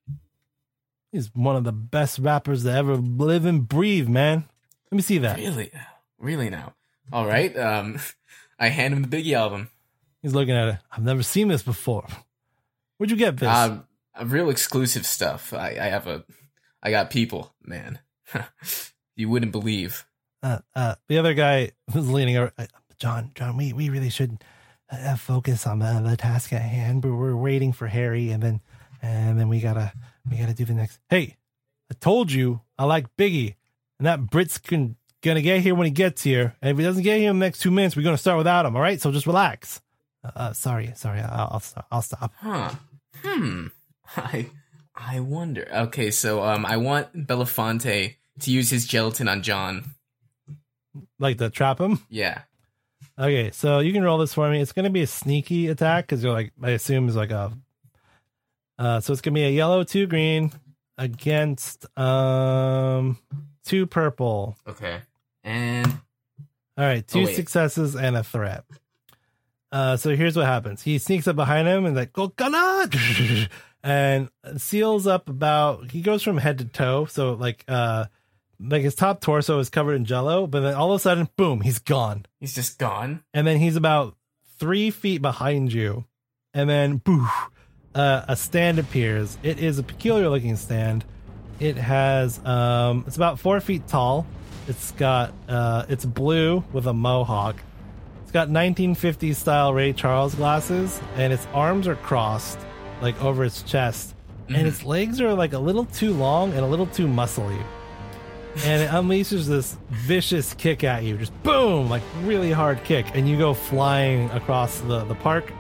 He's one of the best rappers to ever live and breathe, man. Let me see that. Really, really now. All right. Um, [laughs] I hand him the Biggie album. He's looking at it. I've never seen this before. Where'd you get this? Um, uh, real exclusive stuff. I, I have a, I got people, man. [laughs] you wouldn't believe. Uh, uh, the other guy [laughs] was leaning over. Uh, John, John, we, we really should uh, focus on the, the task at hand. But we're waiting for Harry, and then and then we gotta we gotta do the next. Hey, I told you I like Biggie, and that Brit's can, gonna get here when he gets here. And if he doesn't get here in the next two minutes, we're gonna start without him. All right, so just relax. Uh, uh, sorry, sorry, I'll I'll stop. I'll stop. Huh. Hmm. I, I wonder. Okay, so um, I want Belafonte to use his gelatin on John. Like to trap him. Yeah. Okay, so you can roll this for me. It's going to be a sneaky attack because you're like, I assume is like a. Uh, so it's gonna be a yellow, two green against um two purple. Okay. And All right, two Oh, successes and a threat. Uh, so here's what happens. He sneaks up behind him and like, go [laughs] and seals up about. He goes from head to toe, so like, uh, like his top torso is covered in jello, but then all of a sudden, boom, he's gone. he's just gone. and then he's about three feet behind you, and then boo, uh, a stand appears. It is a peculiar looking stand. It has um, it's about four feet tall. It's got uh, it's blue with a mohawk. It's got 1950s style Ray Charles glasses, and its arms are crossed, like over its chest, and its legs are like a little too long and a little too muscly. And it unleashes this vicious kick at you, just boom, like really hard kick, and you go flying across the, the park.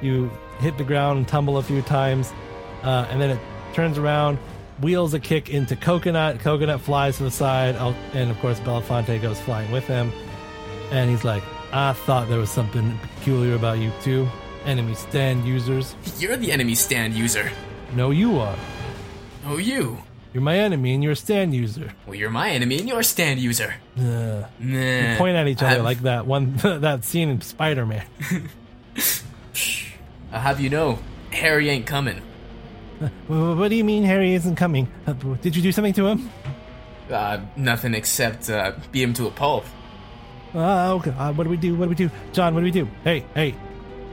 You hit the ground and tumble a few times, uh, and then it turns around, wheels a kick into Coconut. Coconut flies to the side, and of course Belafonte goes flying with him. And he's like, I thought there was something peculiar about you two, enemy stand users. You're the enemy stand user. No, you are. Oh, you. You're my enemy and you're a stand user. Well, you're my enemy and you're a stand user. Uh, Nah. point at each other I've- like that one [laughs] that scene in Spider Man. I'll [laughs] have you know, Harry ain't coming. [laughs] what do you mean Harry isn't coming? Uh, Did you do something to him? Uh, nothing except uh, beat him to a pulp. Uh, okay. Uh, what do we do? What do we do? John, what do we do? Hey, hey,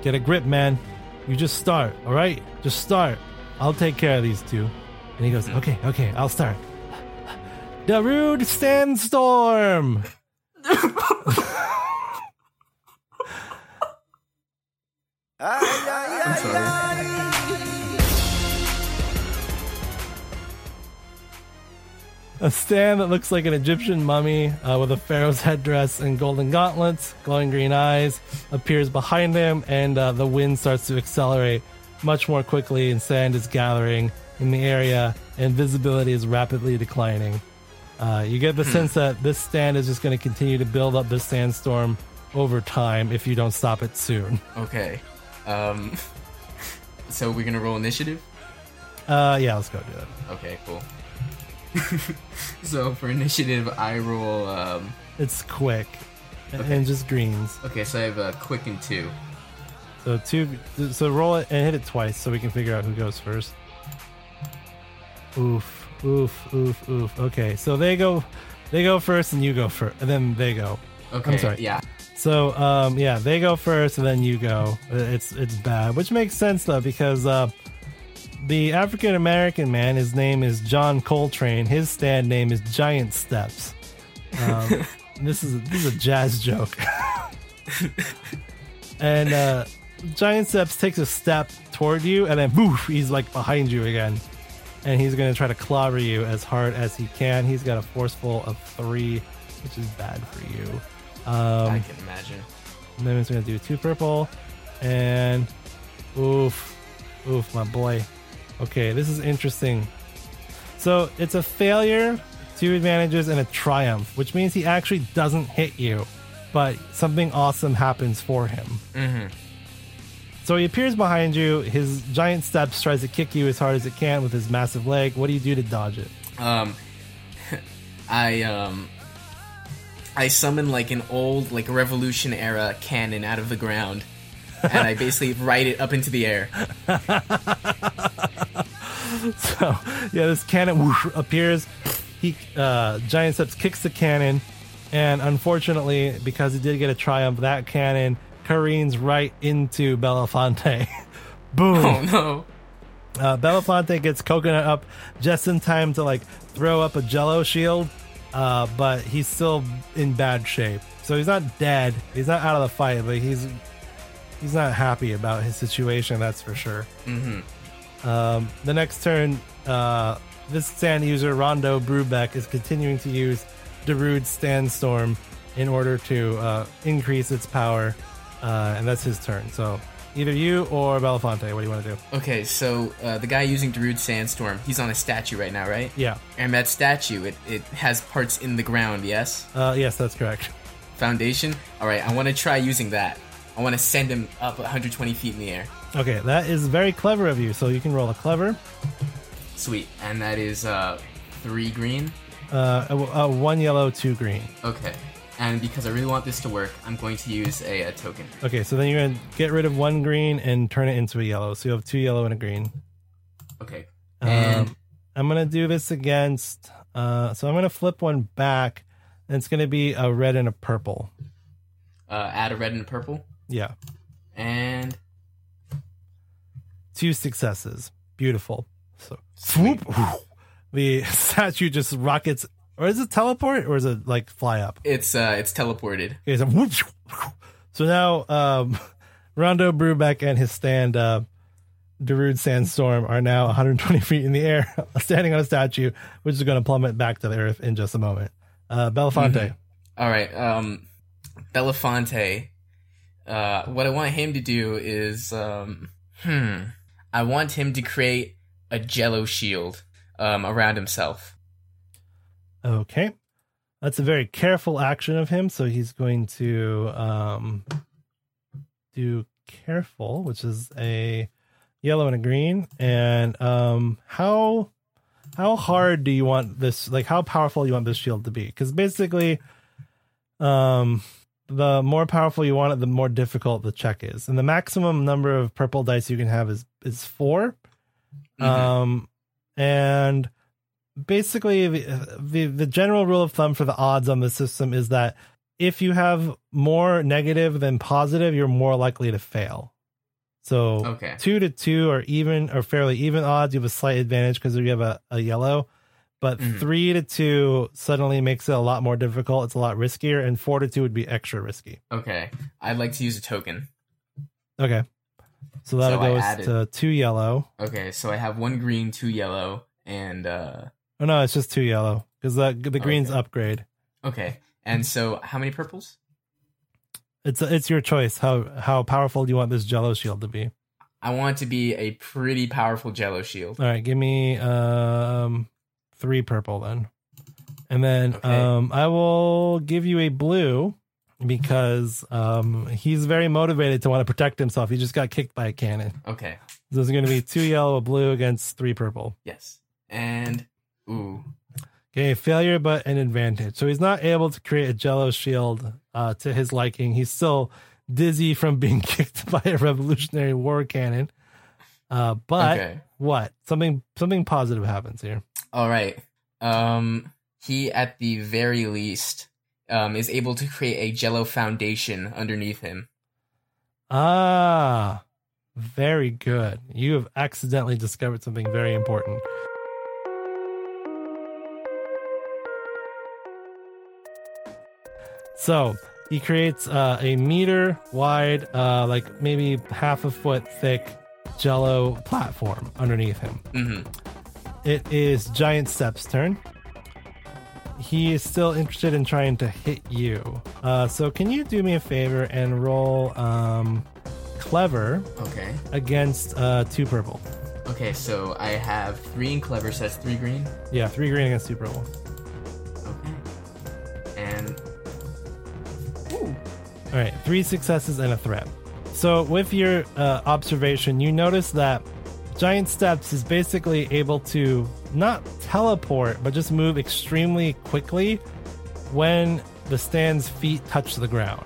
get a grip, man. You just start, all right? Just start. I'll take care of these two. And he goes, okay, okay, I'll start. Darude Sandstorm! I'm sorry. A stand that looks like an Egyptian mummy uh, with a pharaoh's headdress and golden gauntlets, glowing green eyes, appears behind him, and uh, the wind starts to accelerate much more quickly, and sand is gathering in the area, and visibility is rapidly declining. Uh, you get the sense that this stand is just going to continue to build up this sandstorm over time if you don't stop it soon. Okay. Um. [laughs] So we're gonna roll initiative. Uh, yeah, let's go do that. Okay, cool. [laughs] so for initiative, I roll. Um, It's quick Okay. and just greens. okay, so I have a quick and two. So two. So roll it and hit it twice, so we can figure out who goes first. Oof, oof, oof, oof. Okay, so they go, they go first, and you go first, and then they go. Okay. sorry. Yeah. So um, yeah, they go first, and then you go. It's it's bad, which makes sense though because uh, the African American man, his name is John Coltrane. His stand name is Giant Steps. Um, [laughs] this is this is a jazz joke. [laughs] and uh, Giant Steps takes a step toward you, and then poof, he's like behind you again, and he's gonna try to clobber you as hard as he can. He's got a forceful of three, which is bad for you. Um, I can imagine. and then it's gonna do two purple, and oof, oof, my boy. Okay, this is interesting. So it's a failure, two advantages, and a triumph, which means he actually doesn't hit you, but something awesome happens for him. Mm-hmm. So he appears behind you. His giant steps tries to kick you as hard as it can with his massive leg. What do you do to dodge it? Um, [laughs] I um, I summon like an old like Revolution era cannon out of the ground, and I basically [laughs] ride it up into the air. [laughs] So yeah, this cannon whoosh, appears. He uh, giant steps kicks the cannon, and unfortunately, because he did get a triumph, that cannon careens right into Belafonte. [laughs] Boom! Oh no! Uh, Belafonte gets coconut up just in time to like throw up a Jello shield, uh, but he's still in bad shape. So he's not dead. He's not out of the fight, but he's he's not happy about his situation. That's for sure. Mm-hmm. Um, the next turn, uh, this stand user Rondo Brubeck is continuing to use Darude Sandstorm in order to uh, increase its power, uh, and that's his turn. So either you or Belafonte, what do you want to do? Okay, so uh, the guy using Darude Sandstorm, he's on a statue right now, right? Yeah, And that statue, it, it has parts in the ground, yes? uh, yes, that's correct. Foundation? Alright, I want to try using that. I want to send him up 120 feet in the air. Okay, that is very clever of you. So you can roll a clever, Sweet. And that is uh, three green. uh, a- a one yellow, two green. Okay. And because I really want this to work, I'm going to use a, a token. Okay, so then you're gonna get rid of one green and turn it into a yellow. So you have two yellow and a green. Okay. Um, And I'm gonna do this against. Uh, so I'm gonna flip one back, and it's gonna be a red and a purple. uh, add a red and a purple. Yeah, And two successes. Beautiful. So swoop, the [laughs] statue just rockets, or is it teleport, or is it like fly up? it's uh, it's teleported. Okay, so whoop, So now, um, [laughs] Rondo Brubeck and his stand, uh, Darude Sandstorm, are now 120 feet in the air, [laughs] standing on a statue, which is going to plummet back to the earth in just a moment. Uh, Belafonte. Mhm. All right. Um, Belafonte. Uh, what I want him to do is, um, hmm, I want him to create a Jello shield um, around himself. Okay. That's a very careful action of him. So he's going to um, do careful, which is a yellow and a green. And um, how how hard do you want this? Like, how powerful you want this shield to be? Because basically, um, the more powerful you want it, the more difficult the check is. And the maximum number of purple dice you can have is is 4 Mhm. Um, and basically the, the the general rule of thumb for the odds on the system is that if you have more negative than positive, you're more likely to fail. So Okay. two to two or even or fairly even odds, you have a slight advantage because you have a, a yellow. But Mhm. three to two suddenly makes it a lot more difficult. It's a lot riskier, and four to two would be extra risky. Okay. I'd like to use a token. Okay. So that'll So go to two yellow. Okay, so I have one green, two yellow, and uh Oh no, it's just two yellow because the the green's Okay. upgrade. okay. And so how many purples? It's it's your choice. How how powerful do you want this Jello shield to be? I want it to be a pretty powerful Jello shield. All right, give me um three purple then, and then Okay. um I will give you a blue because um he's very motivated to want to protect himself. He just got kicked by a cannon. Okay. So there's going to be two yellow, a blue against three purple. Yes. And ooh. Okay, failure but an advantage. So he's not able to create a Jello shield uh, to his liking. He's still dizzy from [laughs] being kicked by a Revolutionary War cannon. Uh, but okay. what? Something something positive happens here. All right. Um, he at the very least um is able to create a Jello foundation underneath him. Ah, very good. You have accidentally discovered something very important. So he creates uh, a meter wide, uh, like maybe half a foot thick jello platform underneath him. hmm It is Giant Step's turn. He is still interested in trying to hit you. Uh, so can you do me a favor and roll um, clever Okay. against uh, two purple? Okay. So I have three in clever, so that's three green. Yeah, three green against two purple. All right, three successes and a threat. So, with your uh, observation, you notice that Giant Steps is basically able to not teleport, but just move extremely quickly when the stand's feet touch the ground.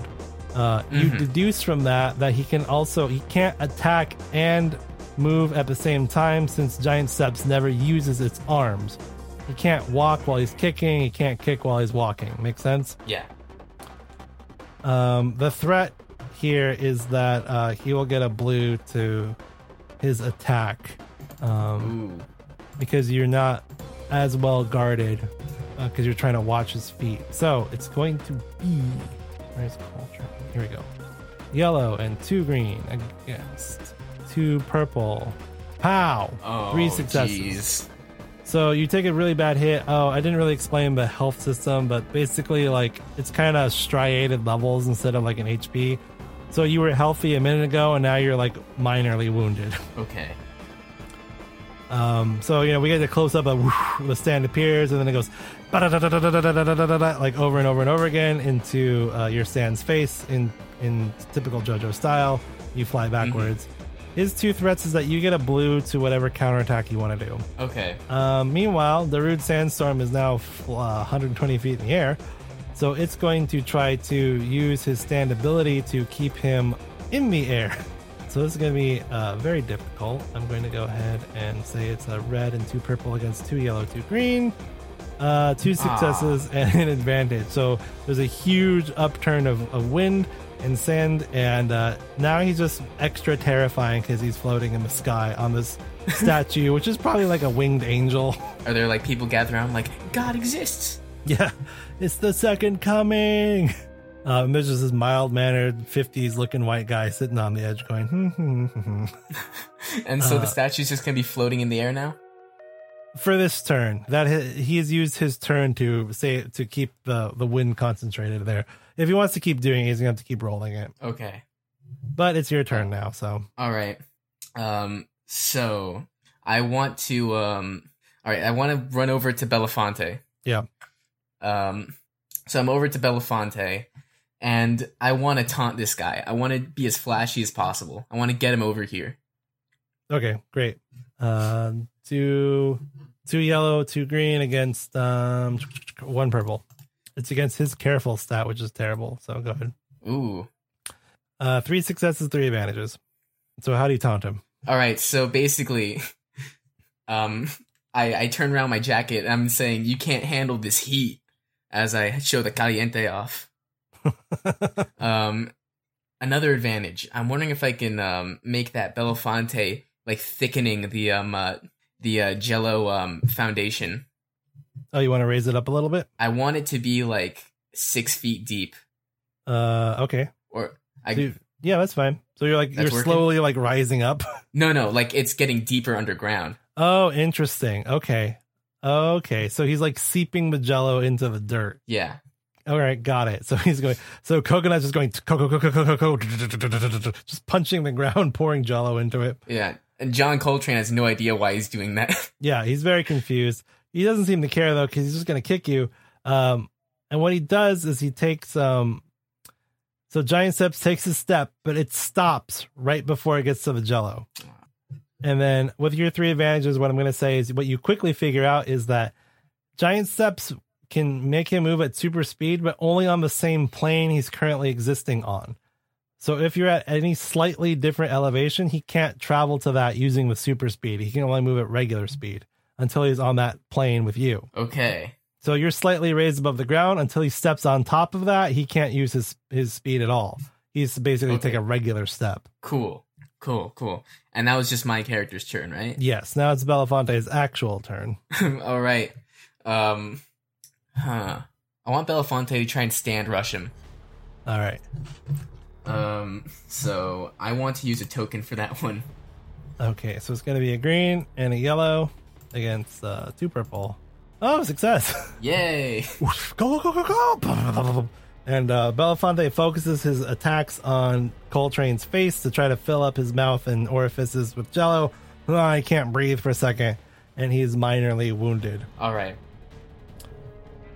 Uh, You Mhm. deduce from that that he can also he can't attack and move at the same time since Giant Steps never uses its arms. He can't walk while he's kicking. He can't kick while he's walking. Make sense? Yeah. Um, the threat here is that uh, he will get a blue to his attack um, because you're not as well guarded because you're trying to watch his feet. So it's going to be where's culture? Here we go. Yellow and two green against two purple. Pow! Oh. Three successes. jeez. So you take a really bad hit. Oh, I didn't really explain the health system, but basically, like it's kind of striated levels instead of like an HP. So you were healthy a minute ago, and now you're like minorly wounded. Okay. Um, so you know we get the close up of whoosh, the stand appears, and then it goes like over and over and over again into uh, your stand's face in in typical JoJo style. You fly backwards. Mm-hmm his two threats is that you get a blue to whatever counterattack you want to do. Okay. Um, meanwhile, Darude Sandstorm is now uh, 120 feet in the air, so it's going to try to use his stand ability to keep him in the air. [laughs] So this is going to be uh, very difficult. I'm going to go ahead and say it's a red and two purple against two yellow, two green. Uh, two successes [laughs] and an advantage. So there's a huge upturn of, of wind and sand, and uh, now he's just extra terrifying because he's floating in the sky on this [laughs] statue, which is probably like a winged angel. Are there like people gathered around like God exists? Yeah, it's the second coming. Uh, and there's just this mild mannered 50s looking white guy sitting on the edge going, hmm, hmm, hmm, hmm. [laughs] And so Uh, the statue's just gonna be floating in the air now. For this turn. That he, has used his turn to say to keep the, the wind concentrated there. If he wants to keep doing it, he's going to have to keep rolling it. Okay. But it's your turn now, so. All right. Um. So I want to. Um. All right. I want to run over to Belafonte. Yeah. Um. So I'm over to Belafonte, and I want to taunt this guy. I want to be as flashy as possible. I want to get him over here. Okay, great. Uh, two, two yellow, two green against um one purple. It's against his careful stat, which is terrible. So go ahead. Ooh. Uh, three successes, three advantages. So how do you taunt him? All right. So basically, [laughs] um, I I turn around my jacket. and I'm saying you can't handle this heat as I show the caliente off. [laughs] Um, another advantage. I'm wondering if I can um make that Belafonte like thickening the um uh, the uh, Jello um foundation. oh, you want to raise it up a little bit? I want it to be like six feet deep, Uh, okay. or I So you- yeah, that's fine. So you're like you're working? slowly like rising up. [laughs] no no like it's getting deeper underground. Oh, interesting. Okay. Okay. So he's like seeping the jello into the dirt. Yeah. All right, got it. So he's going. So coconut's just going coco coco coco coco, just punching the ground, [laughs] pouring jello into it. Yeah. And John Coltrane has no idea why he's doing that. [laughs] Yeah, he's very confused. He doesn't seem to care though, because he's just going to kick you. Um, and what he does is he takes um, so Giant Steps takes a step, but it stops right before it gets to the Jello. And then with your three advantages, what I'm going to say is what you quickly figure out is that Giant Steps can make him move at super speed, but only on the same plane he's currently existing on. So if you're at any slightly different elevation, he can't travel to that using the super speed. He can only move at regular speed until he's on that plane with you. okay. So you're slightly raised above the ground until he steps on top of that. He can't use his his speed at all. He's basically Okay. take a regular step. Cool. Cool. Cool. And that was just my character's turn, right? Yes. Now it's Belafonte's actual turn. [laughs] All right. Um. Huh. I want Belafonte to try and stand rush him. All right. Um. So I want to use a token for that one. Okay. So it's going to be a green and a yellow against uh, two purple. Oh, success! [laughs] Yay! go go go go go! And uh, Belafonte focuses his attacks on Coltrane's face to try to fill up his mouth and orifices with Jello. Oh, he can't breathe for a second, and he's minorly wounded. All right.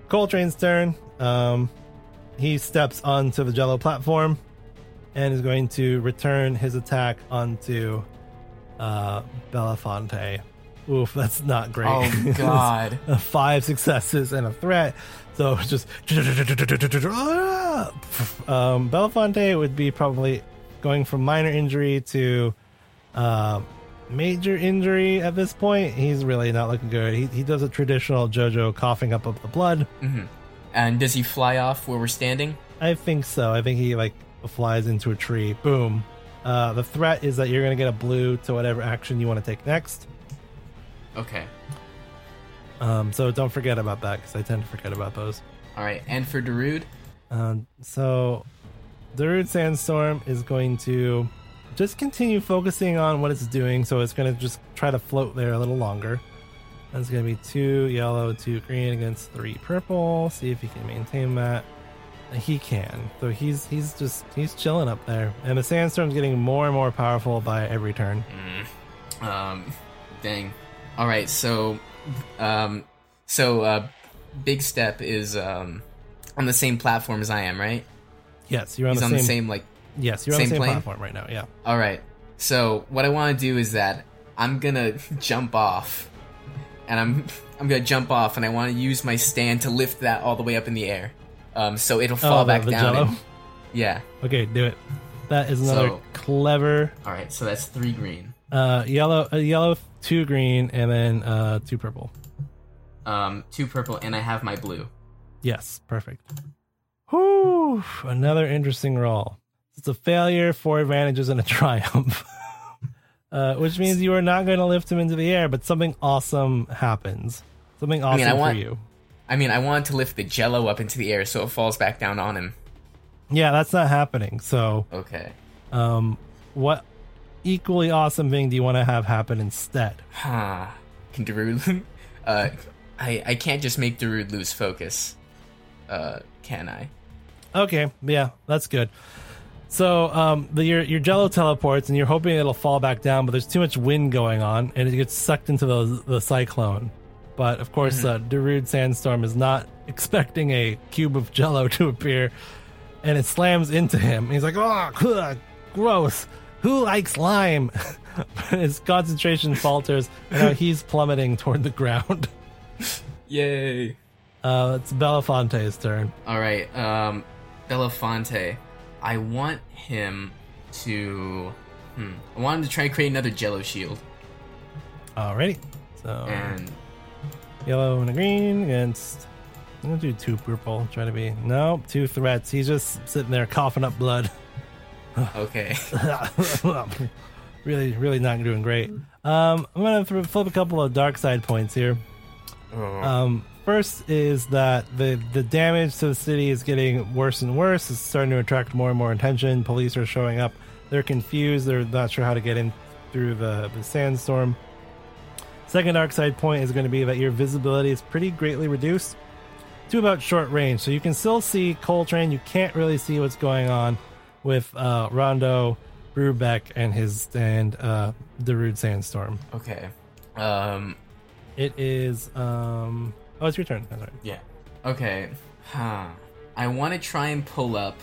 Coltrane's turn. Um, he steps onto the Jello platform and is going to return his attack onto uh, Belafonte. Oof, that's not great. Oh [laughs] God. Five successes and a threat. So just um, Belafonte would be probably going from minor injury to uh, major injury at this point. He's really not looking good. He, he does a traditional JoJo coughing up of the blood. hmm And does he fly off where we're standing? I think so. I think he like flies into a tree. Boom. Uh, the threat is that you're going to get a blue to whatever action you want to take next. Okay. Um, so don't forget about that because I tend to forget about those. All right. And for Darude. Um, so Darude Sandstorm is going to just continue focusing on what it's doing. So it's going to just try to float there a little longer. That's going to be two yellow, two green against three purple. See if he can maintain that. He can. So he's he's just he's chilling up there, and the sandstorm's getting more and more powerful by every turn. Mm. Um. Dang. All right. So, um. So, uh, Big Step is um on the same platform as I am, right? Yes, you're on, He's the, on same, the same like Yes, you're on the same plane? platform right now. Yeah. All right. So what I want to do is that I'm gonna jump off, and I'm I'm gonna jump off, and I want to use my stand to lift that all the way up in the air, um, so it'll fall Oh, back down. And- yeah. Okay, do it. That is another So- clever All right. So that's three green. uh yellow a yellow two green and then uh two purple Um, two purple, and I have my blue. yes perfect Whew, another interesting roll it's a failure four advantages and a [laughs] triumph uh which means you are not going to lift him into the air but something awesome happens something awesome mean, I for want- you I mean, I wanted to lift the Jello up into the air so it falls back down on him. Yeah, that's not happening. So, Okay. um, what equally awesome thing do you want to have happen instead? Huh. Can Darude... [laughs] uh, I, I can't just make Darude lose focus. Uh, can I? Okay, yeah, that's good. So, um, the, your your Jello teleports, and you're hoping it'll fall back down, but there's too much wind going on, and it gets sucked into the the cyclone. But of course, uh, Darude Sandstorm is not [laughs] expecting a cube of Jello to appear, and it slams into him. He's like, "Oh, gross! Who likes lime?" [laughs] His concentration [laughs] falters, and now he's plummeting toward the ground. Yay. Uh, it's Belafonte's turn. All right, um, Belafonte. I want him to. Hmm. I want him to try and create another Jello shield, Alrighty. So and yellow and a green against. I'm gonna do two purple. Try to be no two threats. He's just sitting there coughing up blood. [laughs] okay. [laughs] really, really not doing great. Um, I'm gonna th- flip a couple of dark side points here. Oh, Um, first is that the the damage to the city is getting worse and worse. It's starting to attract more and more attention. Police are showing up. They're confused. They're not sure how to get in through the, the sandstorm. Second dark side point is going to be that your visibility is pretty greatly reduced to about short range. So you can still see Coltrane. You can't really see what's going on with uh, Rondo, Brubeck, and his and uh, Darude Sandstorm. okay. Um. It is um oh it's your turn. That's right. Yeah. Okay. Huh. I want to try and pull up,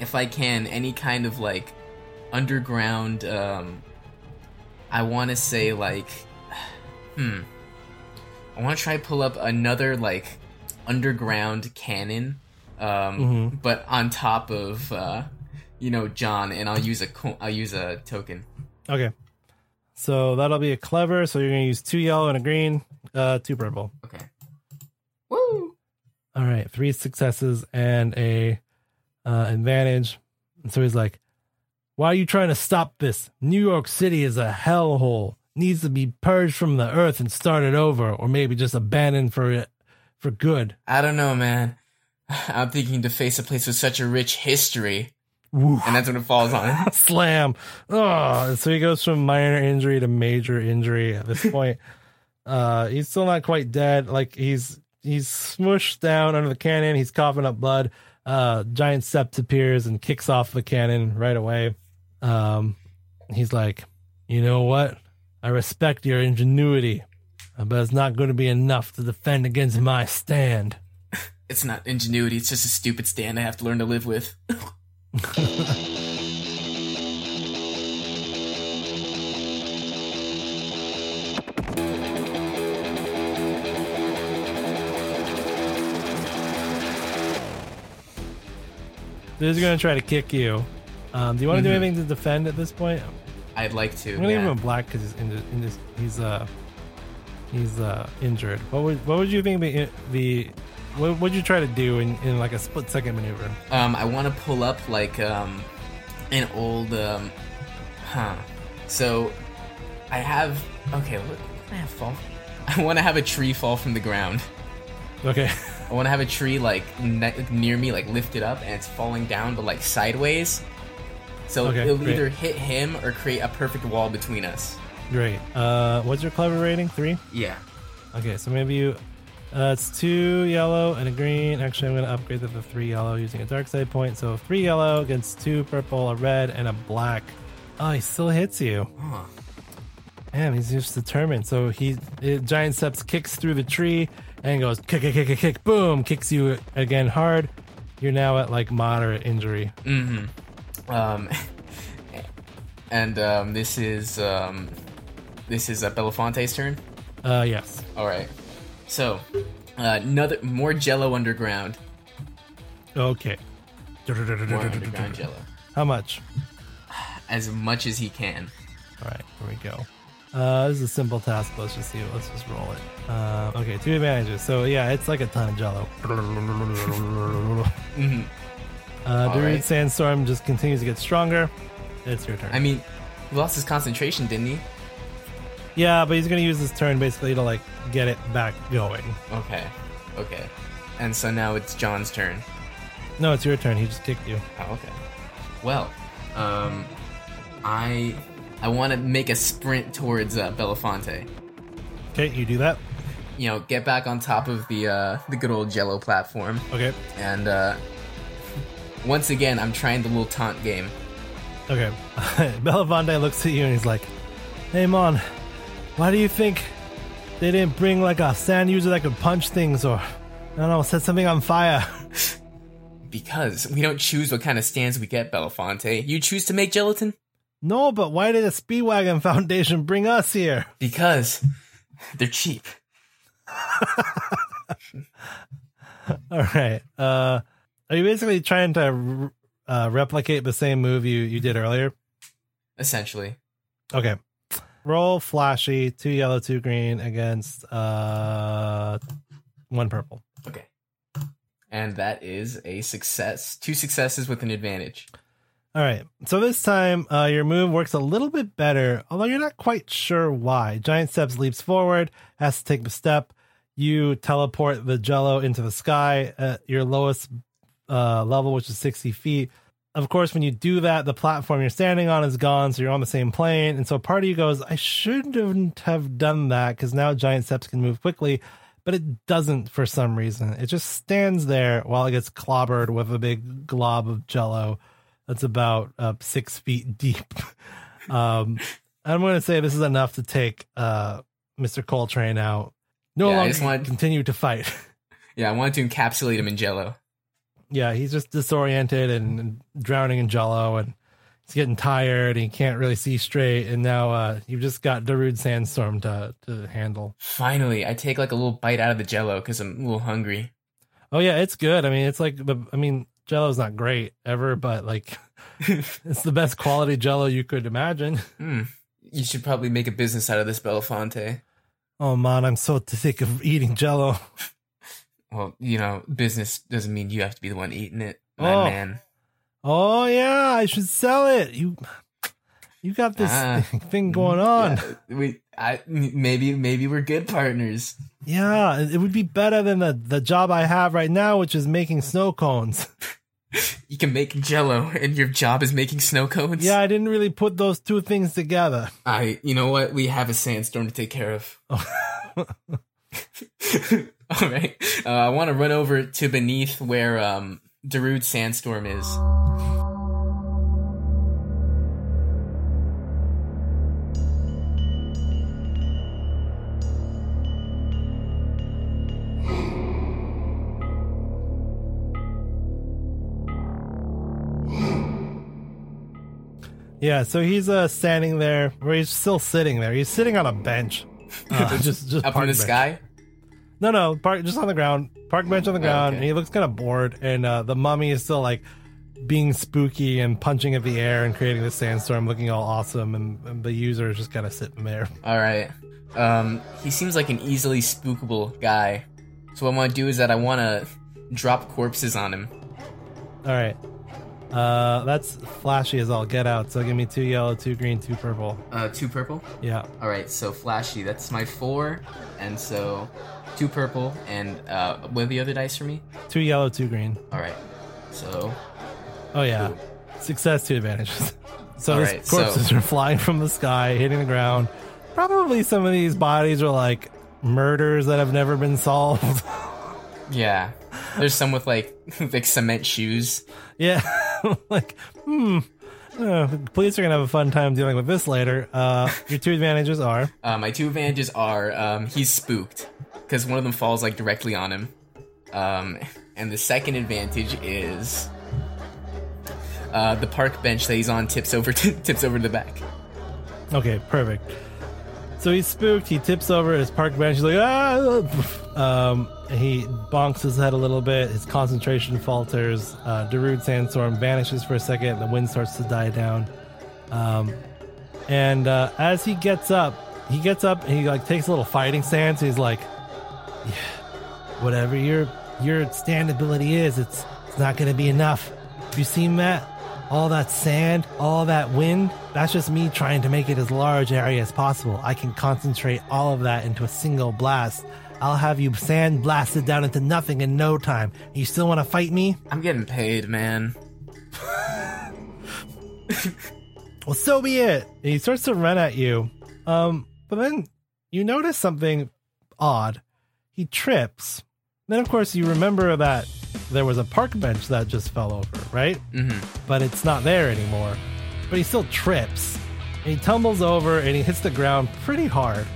if I can, any kind of like underground. Um. I want to say like, hmm. I want to try pull up another like underground cannon, um, Mhm. but on top of uh, you know John, and I'll use a co- I'll use a token. Okay. So that'll be a clever. So you're gonna use two yellow and a green, uh two purple. Okay. Woo! All right, three successes and a uh advantage. And so he's like, Why are you trying to stop this? New York City is a hellhole. Needs to be purged from the earth and started over, or maybe just abandoned for it for good. I don't know, man. [sighs] I'm thinking to face a place with such a rich history, Woo. and that's when it falls on. [laughs] Slam. Oh, so he goes from minor injury to major injury at this [laughs] point. uh, he's still not quite dead. Like he's he's smushed down under the cannon. He's coughing up blood. Uh, Giant Steps appears and kicks off the cannon right away. Um, he's like, you know what? I respect your ingenuity, but it's not going to be enough to defend against my stand. [laughs] It's not ingenuity, it's just a stupid stand I have to learn to live with. [laughs] This is going to try to kick you. Um, do you want to do Mhm. anything to defend at this point? I'd like to. I'm gonna give him black because he's in, in this, he's uh he's uh injured. What would what would you think the the what would you try to do in, in like a split second maneuver? Um, I want to pull up like um, an old um, huh. So, I have okay. What can I have fall? [laughs] I want to have a tree fall from the ground. Okay, I want to have a tree like ne- near me, like lifted up, and it's falling down, but like sideways. So Okay, it'll great. either hit him or create a perfect wall between us. great. Uh, what's your clever rating? Three. Yeah. Okay, so maybe you. Uh, it's two yellow and a green. Actually, I'm gonna upgrade that to three yellow using a dark side point. So three yellow against two purple, a red, and a black. Oh, he still hits you. Huh. Man, he's just determined. So he it, giant steps kicks through the tree and goes kick kick kick kick kick boom kicks you again hard. You're now at like moderate injury. Mm-hmm. Um, [laughs] and um, this is um, this is uh, Belafonte's turn. Uh yes. All right. So, uh, another more Jello underground. Okay. More underground Jello. How much? As much as he can. All right, here we go. Uh, this is a simple task. Let's just see. Let's just roll it. Uh, okay, two advantages. So yeah, it's like a ton of Jello. [laughs] hmm Uh, All Darude right. Sandstorm just continues to get stronger. It's your turn. I mean, he lost his concentration, didn't he? yeah, but he's gonna use his turn basically to like get it back going. Okay. Okay. And so now it's John's turn. No, it's your turn. He just kicked you. Oh, okay. Well, um, I I want to make a sprint towards uh, Belafonte. Okay, you do that. You know, get back on top of the uh, the good old Jello platform, Okay. and uh, once again, I'm trying the little taunt game. Okay. [laughs] Belafonte looks at you and he's like, Hey, Mon, why do you think they didn't bring like a sand user that could punch things or, I don't know, set something on fire? [laughs] Because we don't choose what kind of stands we get, Belafonte. You choose to make gelatin? No, but why did the Speedwagon Foundation bring us here? Because they're cheap. [laughs] All right. Uh, are you basically trying to uh, replicate the same move you, you did earlier? Essentially. Okay. Roll flashy, two yellow, two green against uh, one purple. Okay. And that is a success. Two successes with an advantage. All right. So this time, uh, your move works a little bit better, although you're not quite sure why. Giant Steps leaps forward, has to take the step. You teleport the Jello into the sky at your lowest uh, level, which is 60 feet. Of course, when you do that, the platform you're standing on is gone, so you're on the same plane. And so part of you goes, I shouldn't have done that because now Giant Steps can move quickly, but it doesn't for some reason. It just stands there while it gets clobbered with a big glob of Jello that's about uh, six feet [laughs] deep. um, I'm going to say this is enough to take uh, Mr. Coltrane out. No Yeah, I longer just want- continue to fight. [laughs] Yeah, I wanted to encapsulate him in jello. Yeah, he's just disoriented and, and drowning in Jello, and he's getting tired. And he can't really see straight. And now uh, you've just got Darude Sandstorm to to handle. Finally, I take like a little bite out of the jello because I'm a little hungry. Oh yeah, it's good. I mean, it's like. I mean, Jello's not great ever, but like, [laughs] it's the best quality Jello you could imagine. Hmm. You should probably make a business out of this Belafonte. Oh man, I'm so sick of eating Jello. Well, you know, business doesn't mean you have to be the one eating it, my Oh. man. Oh yeah, I should sell it. You, you got this Ah. thing, going on. Yeah, we, I, maybe, maybe we're good partners. Yeah, it would be better than the the job I have right now, which is making snow cones. [laughs] You can make jello, and your job is making snow cones. Yeah, I didn't really put those two things together. I, you know what? We have a sandstorm to take care of. [laughs] [laughs] [laughs] All right. Uh, I want to run over to beneath where um Darude Sandstorm is. Yeah, so he's uh standing there, where he's still sitting there. He's sitting on a bench, [laughs] uh, just just Up in the bench. sky. No, no, park just on the ground, park bench on the Oh, ground, okay. and he looks kind of bored. And uh, the mummy is still like being spooky and punching at the air and creating this sandstorm, looking all awesome. And, and the user is just kind of sitting there. [laughs] All right. Um, he seems like an easily spookable guy. So what I want to do is that I want to drop corpses on him. All right, uh, that's flashy as all get out. So give me two yellow, two green, two purple. Uh, two purple. Yeah, All right. So flashy. That's my four, and so two purple. And uh, what are the other dice for me? two yellow, two green. All right. So Oh yeah, Ooh. success, two advantages. [laughs] So All these right, so- corpses are flying from the sky, hitting the ground. Probably some of these bodies are like murders that have never been solved. [laughs] yeah, there's some with like [laughs] like cement shoes. yeah, like hmm. Uh, police are gonna have a fun time dealing with this later. Uh, your two advantages are Uh, my two advantages are um, he's spooked because one of them falls like directly on him, um, and the second advantage is uh, the park bench that he's on tips over to, [laughs] tips over the back. Okay, perfect. So he's spooked. He tips over his park bench. He's like, ah! Um, he bonks his head a little bit. His concentration falters. Uh, Darude Sandstorm vanishes for a second. The wind starts to die down. Um, and uh, as he gets up, he gets up and he like takes a little fighting stance. He's like, whatever your your stand ability is, it's it's not going to be enough. Have you seen that? All that sand, all that wind, that's just me trying to make it as large area as possible. I can concentrate all of that into a single blast. I'll have you sand blasted down into nothing in no time. You still want to fight me? I'm getting paid, man. Well, so be it. And he starts to run at you. Um, but then you notice something odd. He trips. Then, of course, you remember that there was a park bench that just fell over, right? hmm But it's not there anymore. But he still trips. And he tumbles over and he hits the ground pretty hard.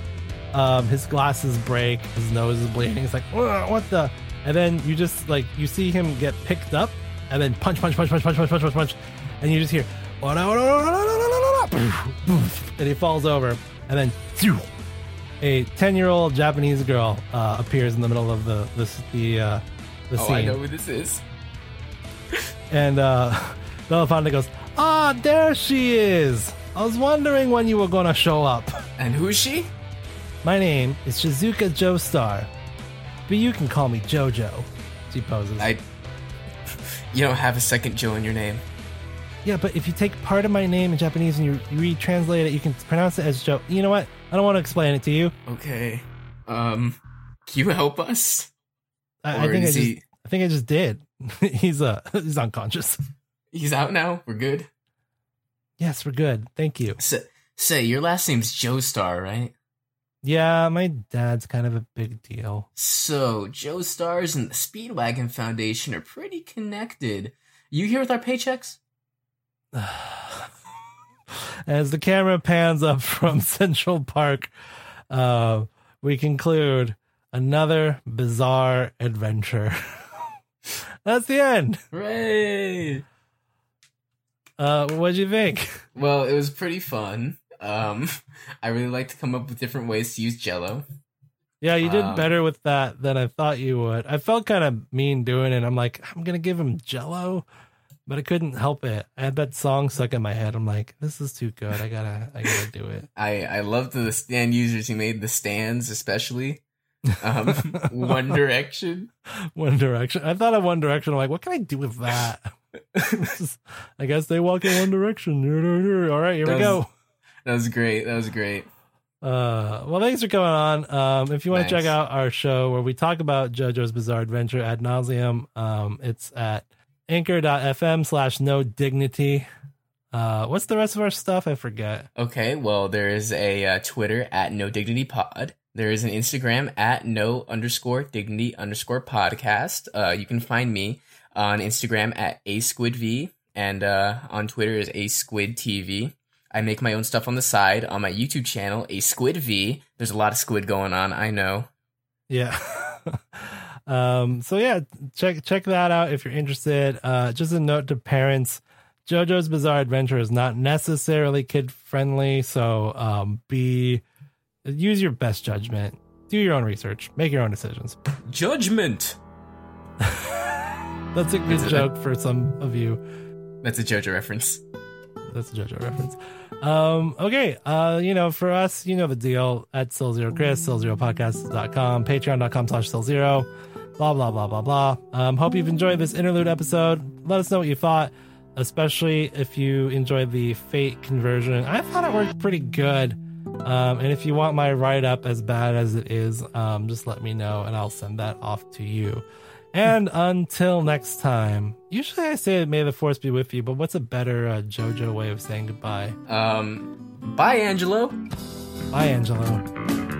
Um, his glasses break. His nose is bleeding. He's like, what the? And then you just like you see him get picked up, and then punch, punch, punch, punch, punch, punch, punch, punch, punch, and you just hear, "Oh, no, no, no, no, no, no, no, no," and he falls over, and then a ten-year-old Japanese girl uh, appears in the middle of the this the uh, the Oh, scene, I know who this is. and uh, [laughs] Belafonte goes, "Ah, there she is. I was wondering when you were gonna show up." And who is she? My name is Shizuka Joestar, but you can call me JoJo. She poses. I. You don't have a second Joe in your name. yeah, but if you take part of my name in Japanese and you, you retranslate it, you can pronounce it as Joe. You know what? I don't want to explain it to you. Okay. Um, can you help us? I, I think I just, he- I think I just did. [laughs] he's uh, he's unconscious. He's out now. We're good. Yes, we're good. Thank you. Say, say your last name's Joestar, right? Yeah, my dad's kind of a big deal. So Joestars and the Speedwagon Foundation are pretty connected. You here with our paychecks? [sighs] [sighs] [sighs] As the camera pans up [laughs] from Central Park, uh, we conclude another bizarre adventure. [laughs] That's the end. Hooray! Uh, what'd you think? Well, it was pretty fun. Um, [laughs] I really like to come up with different ways to use Jello. Yeah, you did Um, better with that than I thought you would. I felt kind of mean doing it. I'm like, I'm gonna give him Jello, but I couldn't help it. I had that song stuck in my head. I'm like, this is too good. I gotta, I gotta do it. [laughs] I I love the stand users who made the stands, especially. Um, [laughs] One Direction. One Direction. I thought of One Direction. I'm like, what can I do with that? [laughs] I guess they walk in One Direction. All right, here we go. That was great. That was great. Uh, well, thanks for coming on. Um, if you want to check out our show where we talk about JoJo's Bizarre Adventure ad nauseum, um, it's at anchor.fm slash no dignity. Uh, what's the rest of our stuff? I forget. Okay, well, there is a uh, Twitter at No Dignity Pod. There is an Instagram at No underscore Dignity underscore Podcast. Uh, you can find me on Instagram at A Squid V, and uh, on Twitter is A Squid TV. I make my own stuff on the side on my YouTube channel, A Squid V. There's a lot of squid going on. I know. Yeah. [laughs] um, so yeah, check check that out if you're interested. Uh, just a note to parents: JoJo's Bizarre Adventure is not necessarily kid friendly, so um, be use your best judgment. Do your own research. Make your own decisions. Judgment. [laughs] That's a good it- joke for some of you. That's a JoJo reference. That's a JoJo reference. Um, okay. Uh, you know, for us, you know the deal at Soul Zero Chris, SoulZeroPodcast.com, patreon.com slash Soul Zero, blah, blah, blah, blah, blah. Um, hope you've enjoyed this interlude episode. Let us know what you thought, especially if you enjoyed the Fate conversion. I thought it worked pretty good. Um, and if you want my write up as bad as it is, um, just let me know and I'll send that off to you. And [laughs] until next time, usually I say may the force be with you, but what's a better uh, JoJo way of saying goodbye? Um, bye, Angelo. Bye, Angelo.